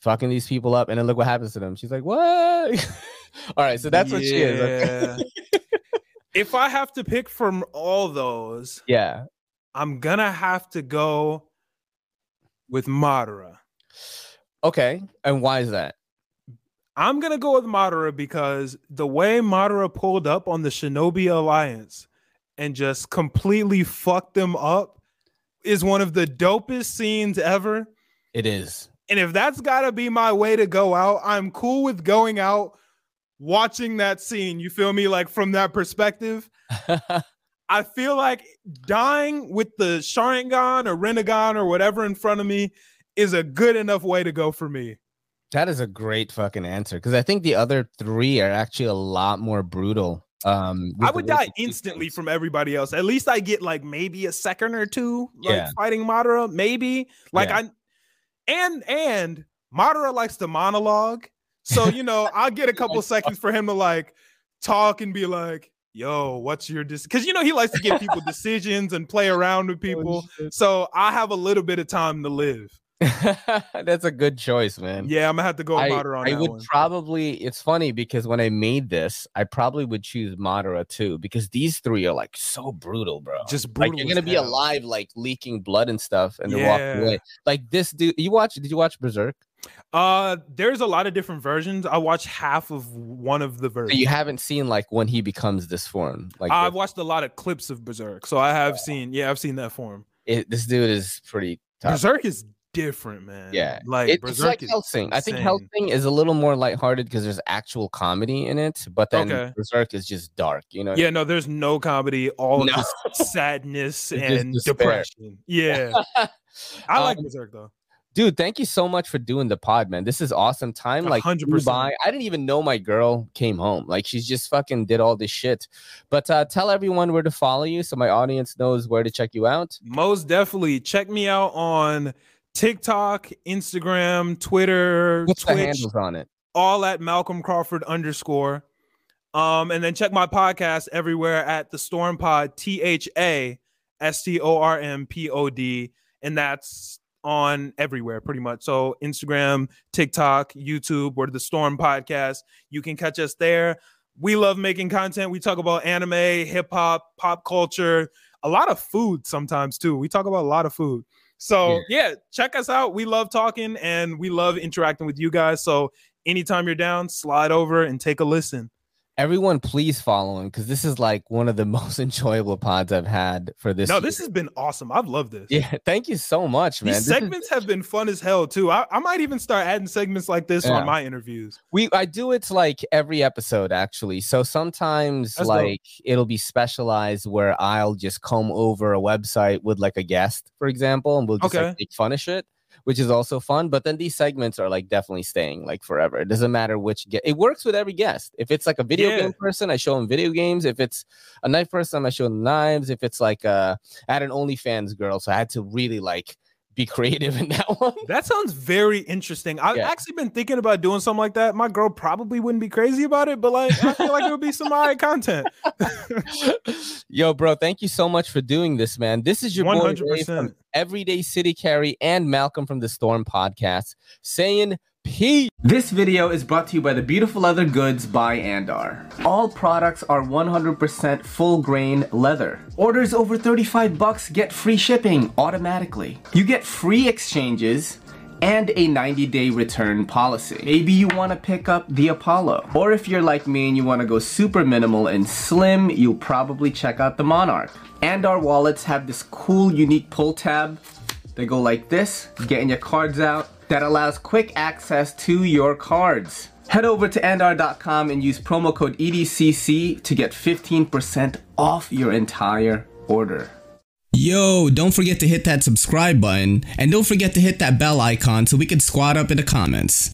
fucking these people up, and then look what happens to them. She's like, "What?" *laughs* All right, so that's what she is. Yeah. *laughs* if I have to pick from all those, yeah. I'm gonna have to go with Madara. Okay, and why is that? I'm gonna go with Madara because the way Madara pulled up on the Shinobi Alliance and just completely fucked them up is one of the dopest scenes ever. It is. And if that's gotta be my way to go out, I'm cool with going out watching that scene. You feel me? Like from that perspective. *laughs* I feel like dying with the Sharingan or Rinnegan or whatever in front of me is a good enough way to go for me. That is a great fucking answer because I think the other three are actually a lot more brutal. Um, I would die instantly from everybody else. At least I get like maybe a second or two, like Yeah. fighting Madara. Maybe like Yeah. I and and Madara likes to monologue, so you know I'll get a *laughs* couple seconds for him to like talk and be like, "Yo, what's your dis?" Because you know he likes to give people *laughs* decisions and play around with people. So I have a little bit of time to live. *laughs* That's a good choice, man. Yeah, I'm gonna have to go I, Madara on I would one. probably. It's funny because when I made this, I probably would choose Madara too because these three are like so brutal, bro. Just like you're gonna be hell. alive, like leaking blood and stuff, and they're walking away. Like this dude, you watch? Did you watch Berserk? Uh, there's a lot of different versions. I watched half of one of the So versions. you haven't seen like when he becomes this form. Like I've this, watched a lot of clips of Berserk, so I have seen. Yeah, I've seen that form. it, this dude is pretty tough. Berserk is different, man. Yeah, like It- it's like Hellsing. I think. Hellsing is a little more lighthearted because there's actual comedy in it, but then Okay. Berserk is just dark. You know? Yeah, no, there's no comedy. All No. just *laughs* sadness and depression. Yeah, *laughs* I like Um, Berserk though. Dude, thank you so much for doing the pod, man. This is awesome. Time like hundred flew percent. by. I didn't even know my girl came home. Like she's just fucking did all this shit. But uh tell everyone where to follow you so my audience knows where to check you out. Most definitely check me out on TikTok, Instagram, Twitter, What's the Twitch. handles on it? all at Malcolm Crawford underscore. Um, and then check my podcast everywhere at the Storm Pod, T H A S T O R M P O D. And that's on everywhere pretty much. So Instagram, TikTok, YouTube, we're the Storm Podcast. You can catch us there. We love making content. We talk about anime, hip hop, pop culture, a lot of food sometimes too. We talk about a lot of food. So yeah, check us out. We love talking and we love interacting with you guys. So anytime you're down, slide over and take a listen. Everyone, please follow him because this is like one of the *laughs* most enjoyable pods I've had for this. no, year. this has been awesome. I've loved this. yeah. *laughs* Thank you so much, man. These This is- segments have been fun as hell too. I, I might even start adding segments like this Yeah. on my interviews. we I do it like every episode actually. So sometimes That's dope. like it'll be specialized where I'll just come over a website with like a guest, for example, and we'll just Okay. like make fun of shit, which is also fun. But then these segments are like definitely staying like forever. It doesn't matter which it works with every guest. If it's like a video Yeah. game person, I show them video games. If it's a knife person, I show them knives. If it's like uh I had an OnlyFans girl, so I had to really like be creative in that *laughs* one. That sounds very interesting. I've Yeah. actually been thinking about doing something like that. My girl probably wouldn't be crazy about it, but like I feel like it would be some alright *laughs* content. *laughs* Yo, bro, thank you so much for doing this, man. This is your One boy hundred Ray from. Everyday City Carry and Malcolm from the Storm podcast saying peace. This video is brought to you by the Beautiful Leather Goods by Andar. All products are 100% full grain leather. Orders over 35 bucks get free shipping automatically. You get free exchanges and a 90 day return policy. Maybe you want to pick up the Apollo. Or if you're like me and you want to go super minimal and slim, you'll probably check out the Monarch. And our wallets have this cool, unique pull tab. They go like this, getting your cards out. That allows quick access to your cards. Head over to andar.com and use promo code EDCC to get 15% off your entire order. Yo, don't forget to hit that subscribe button and don't forget to hit that bell icon so we can squad up in the comments.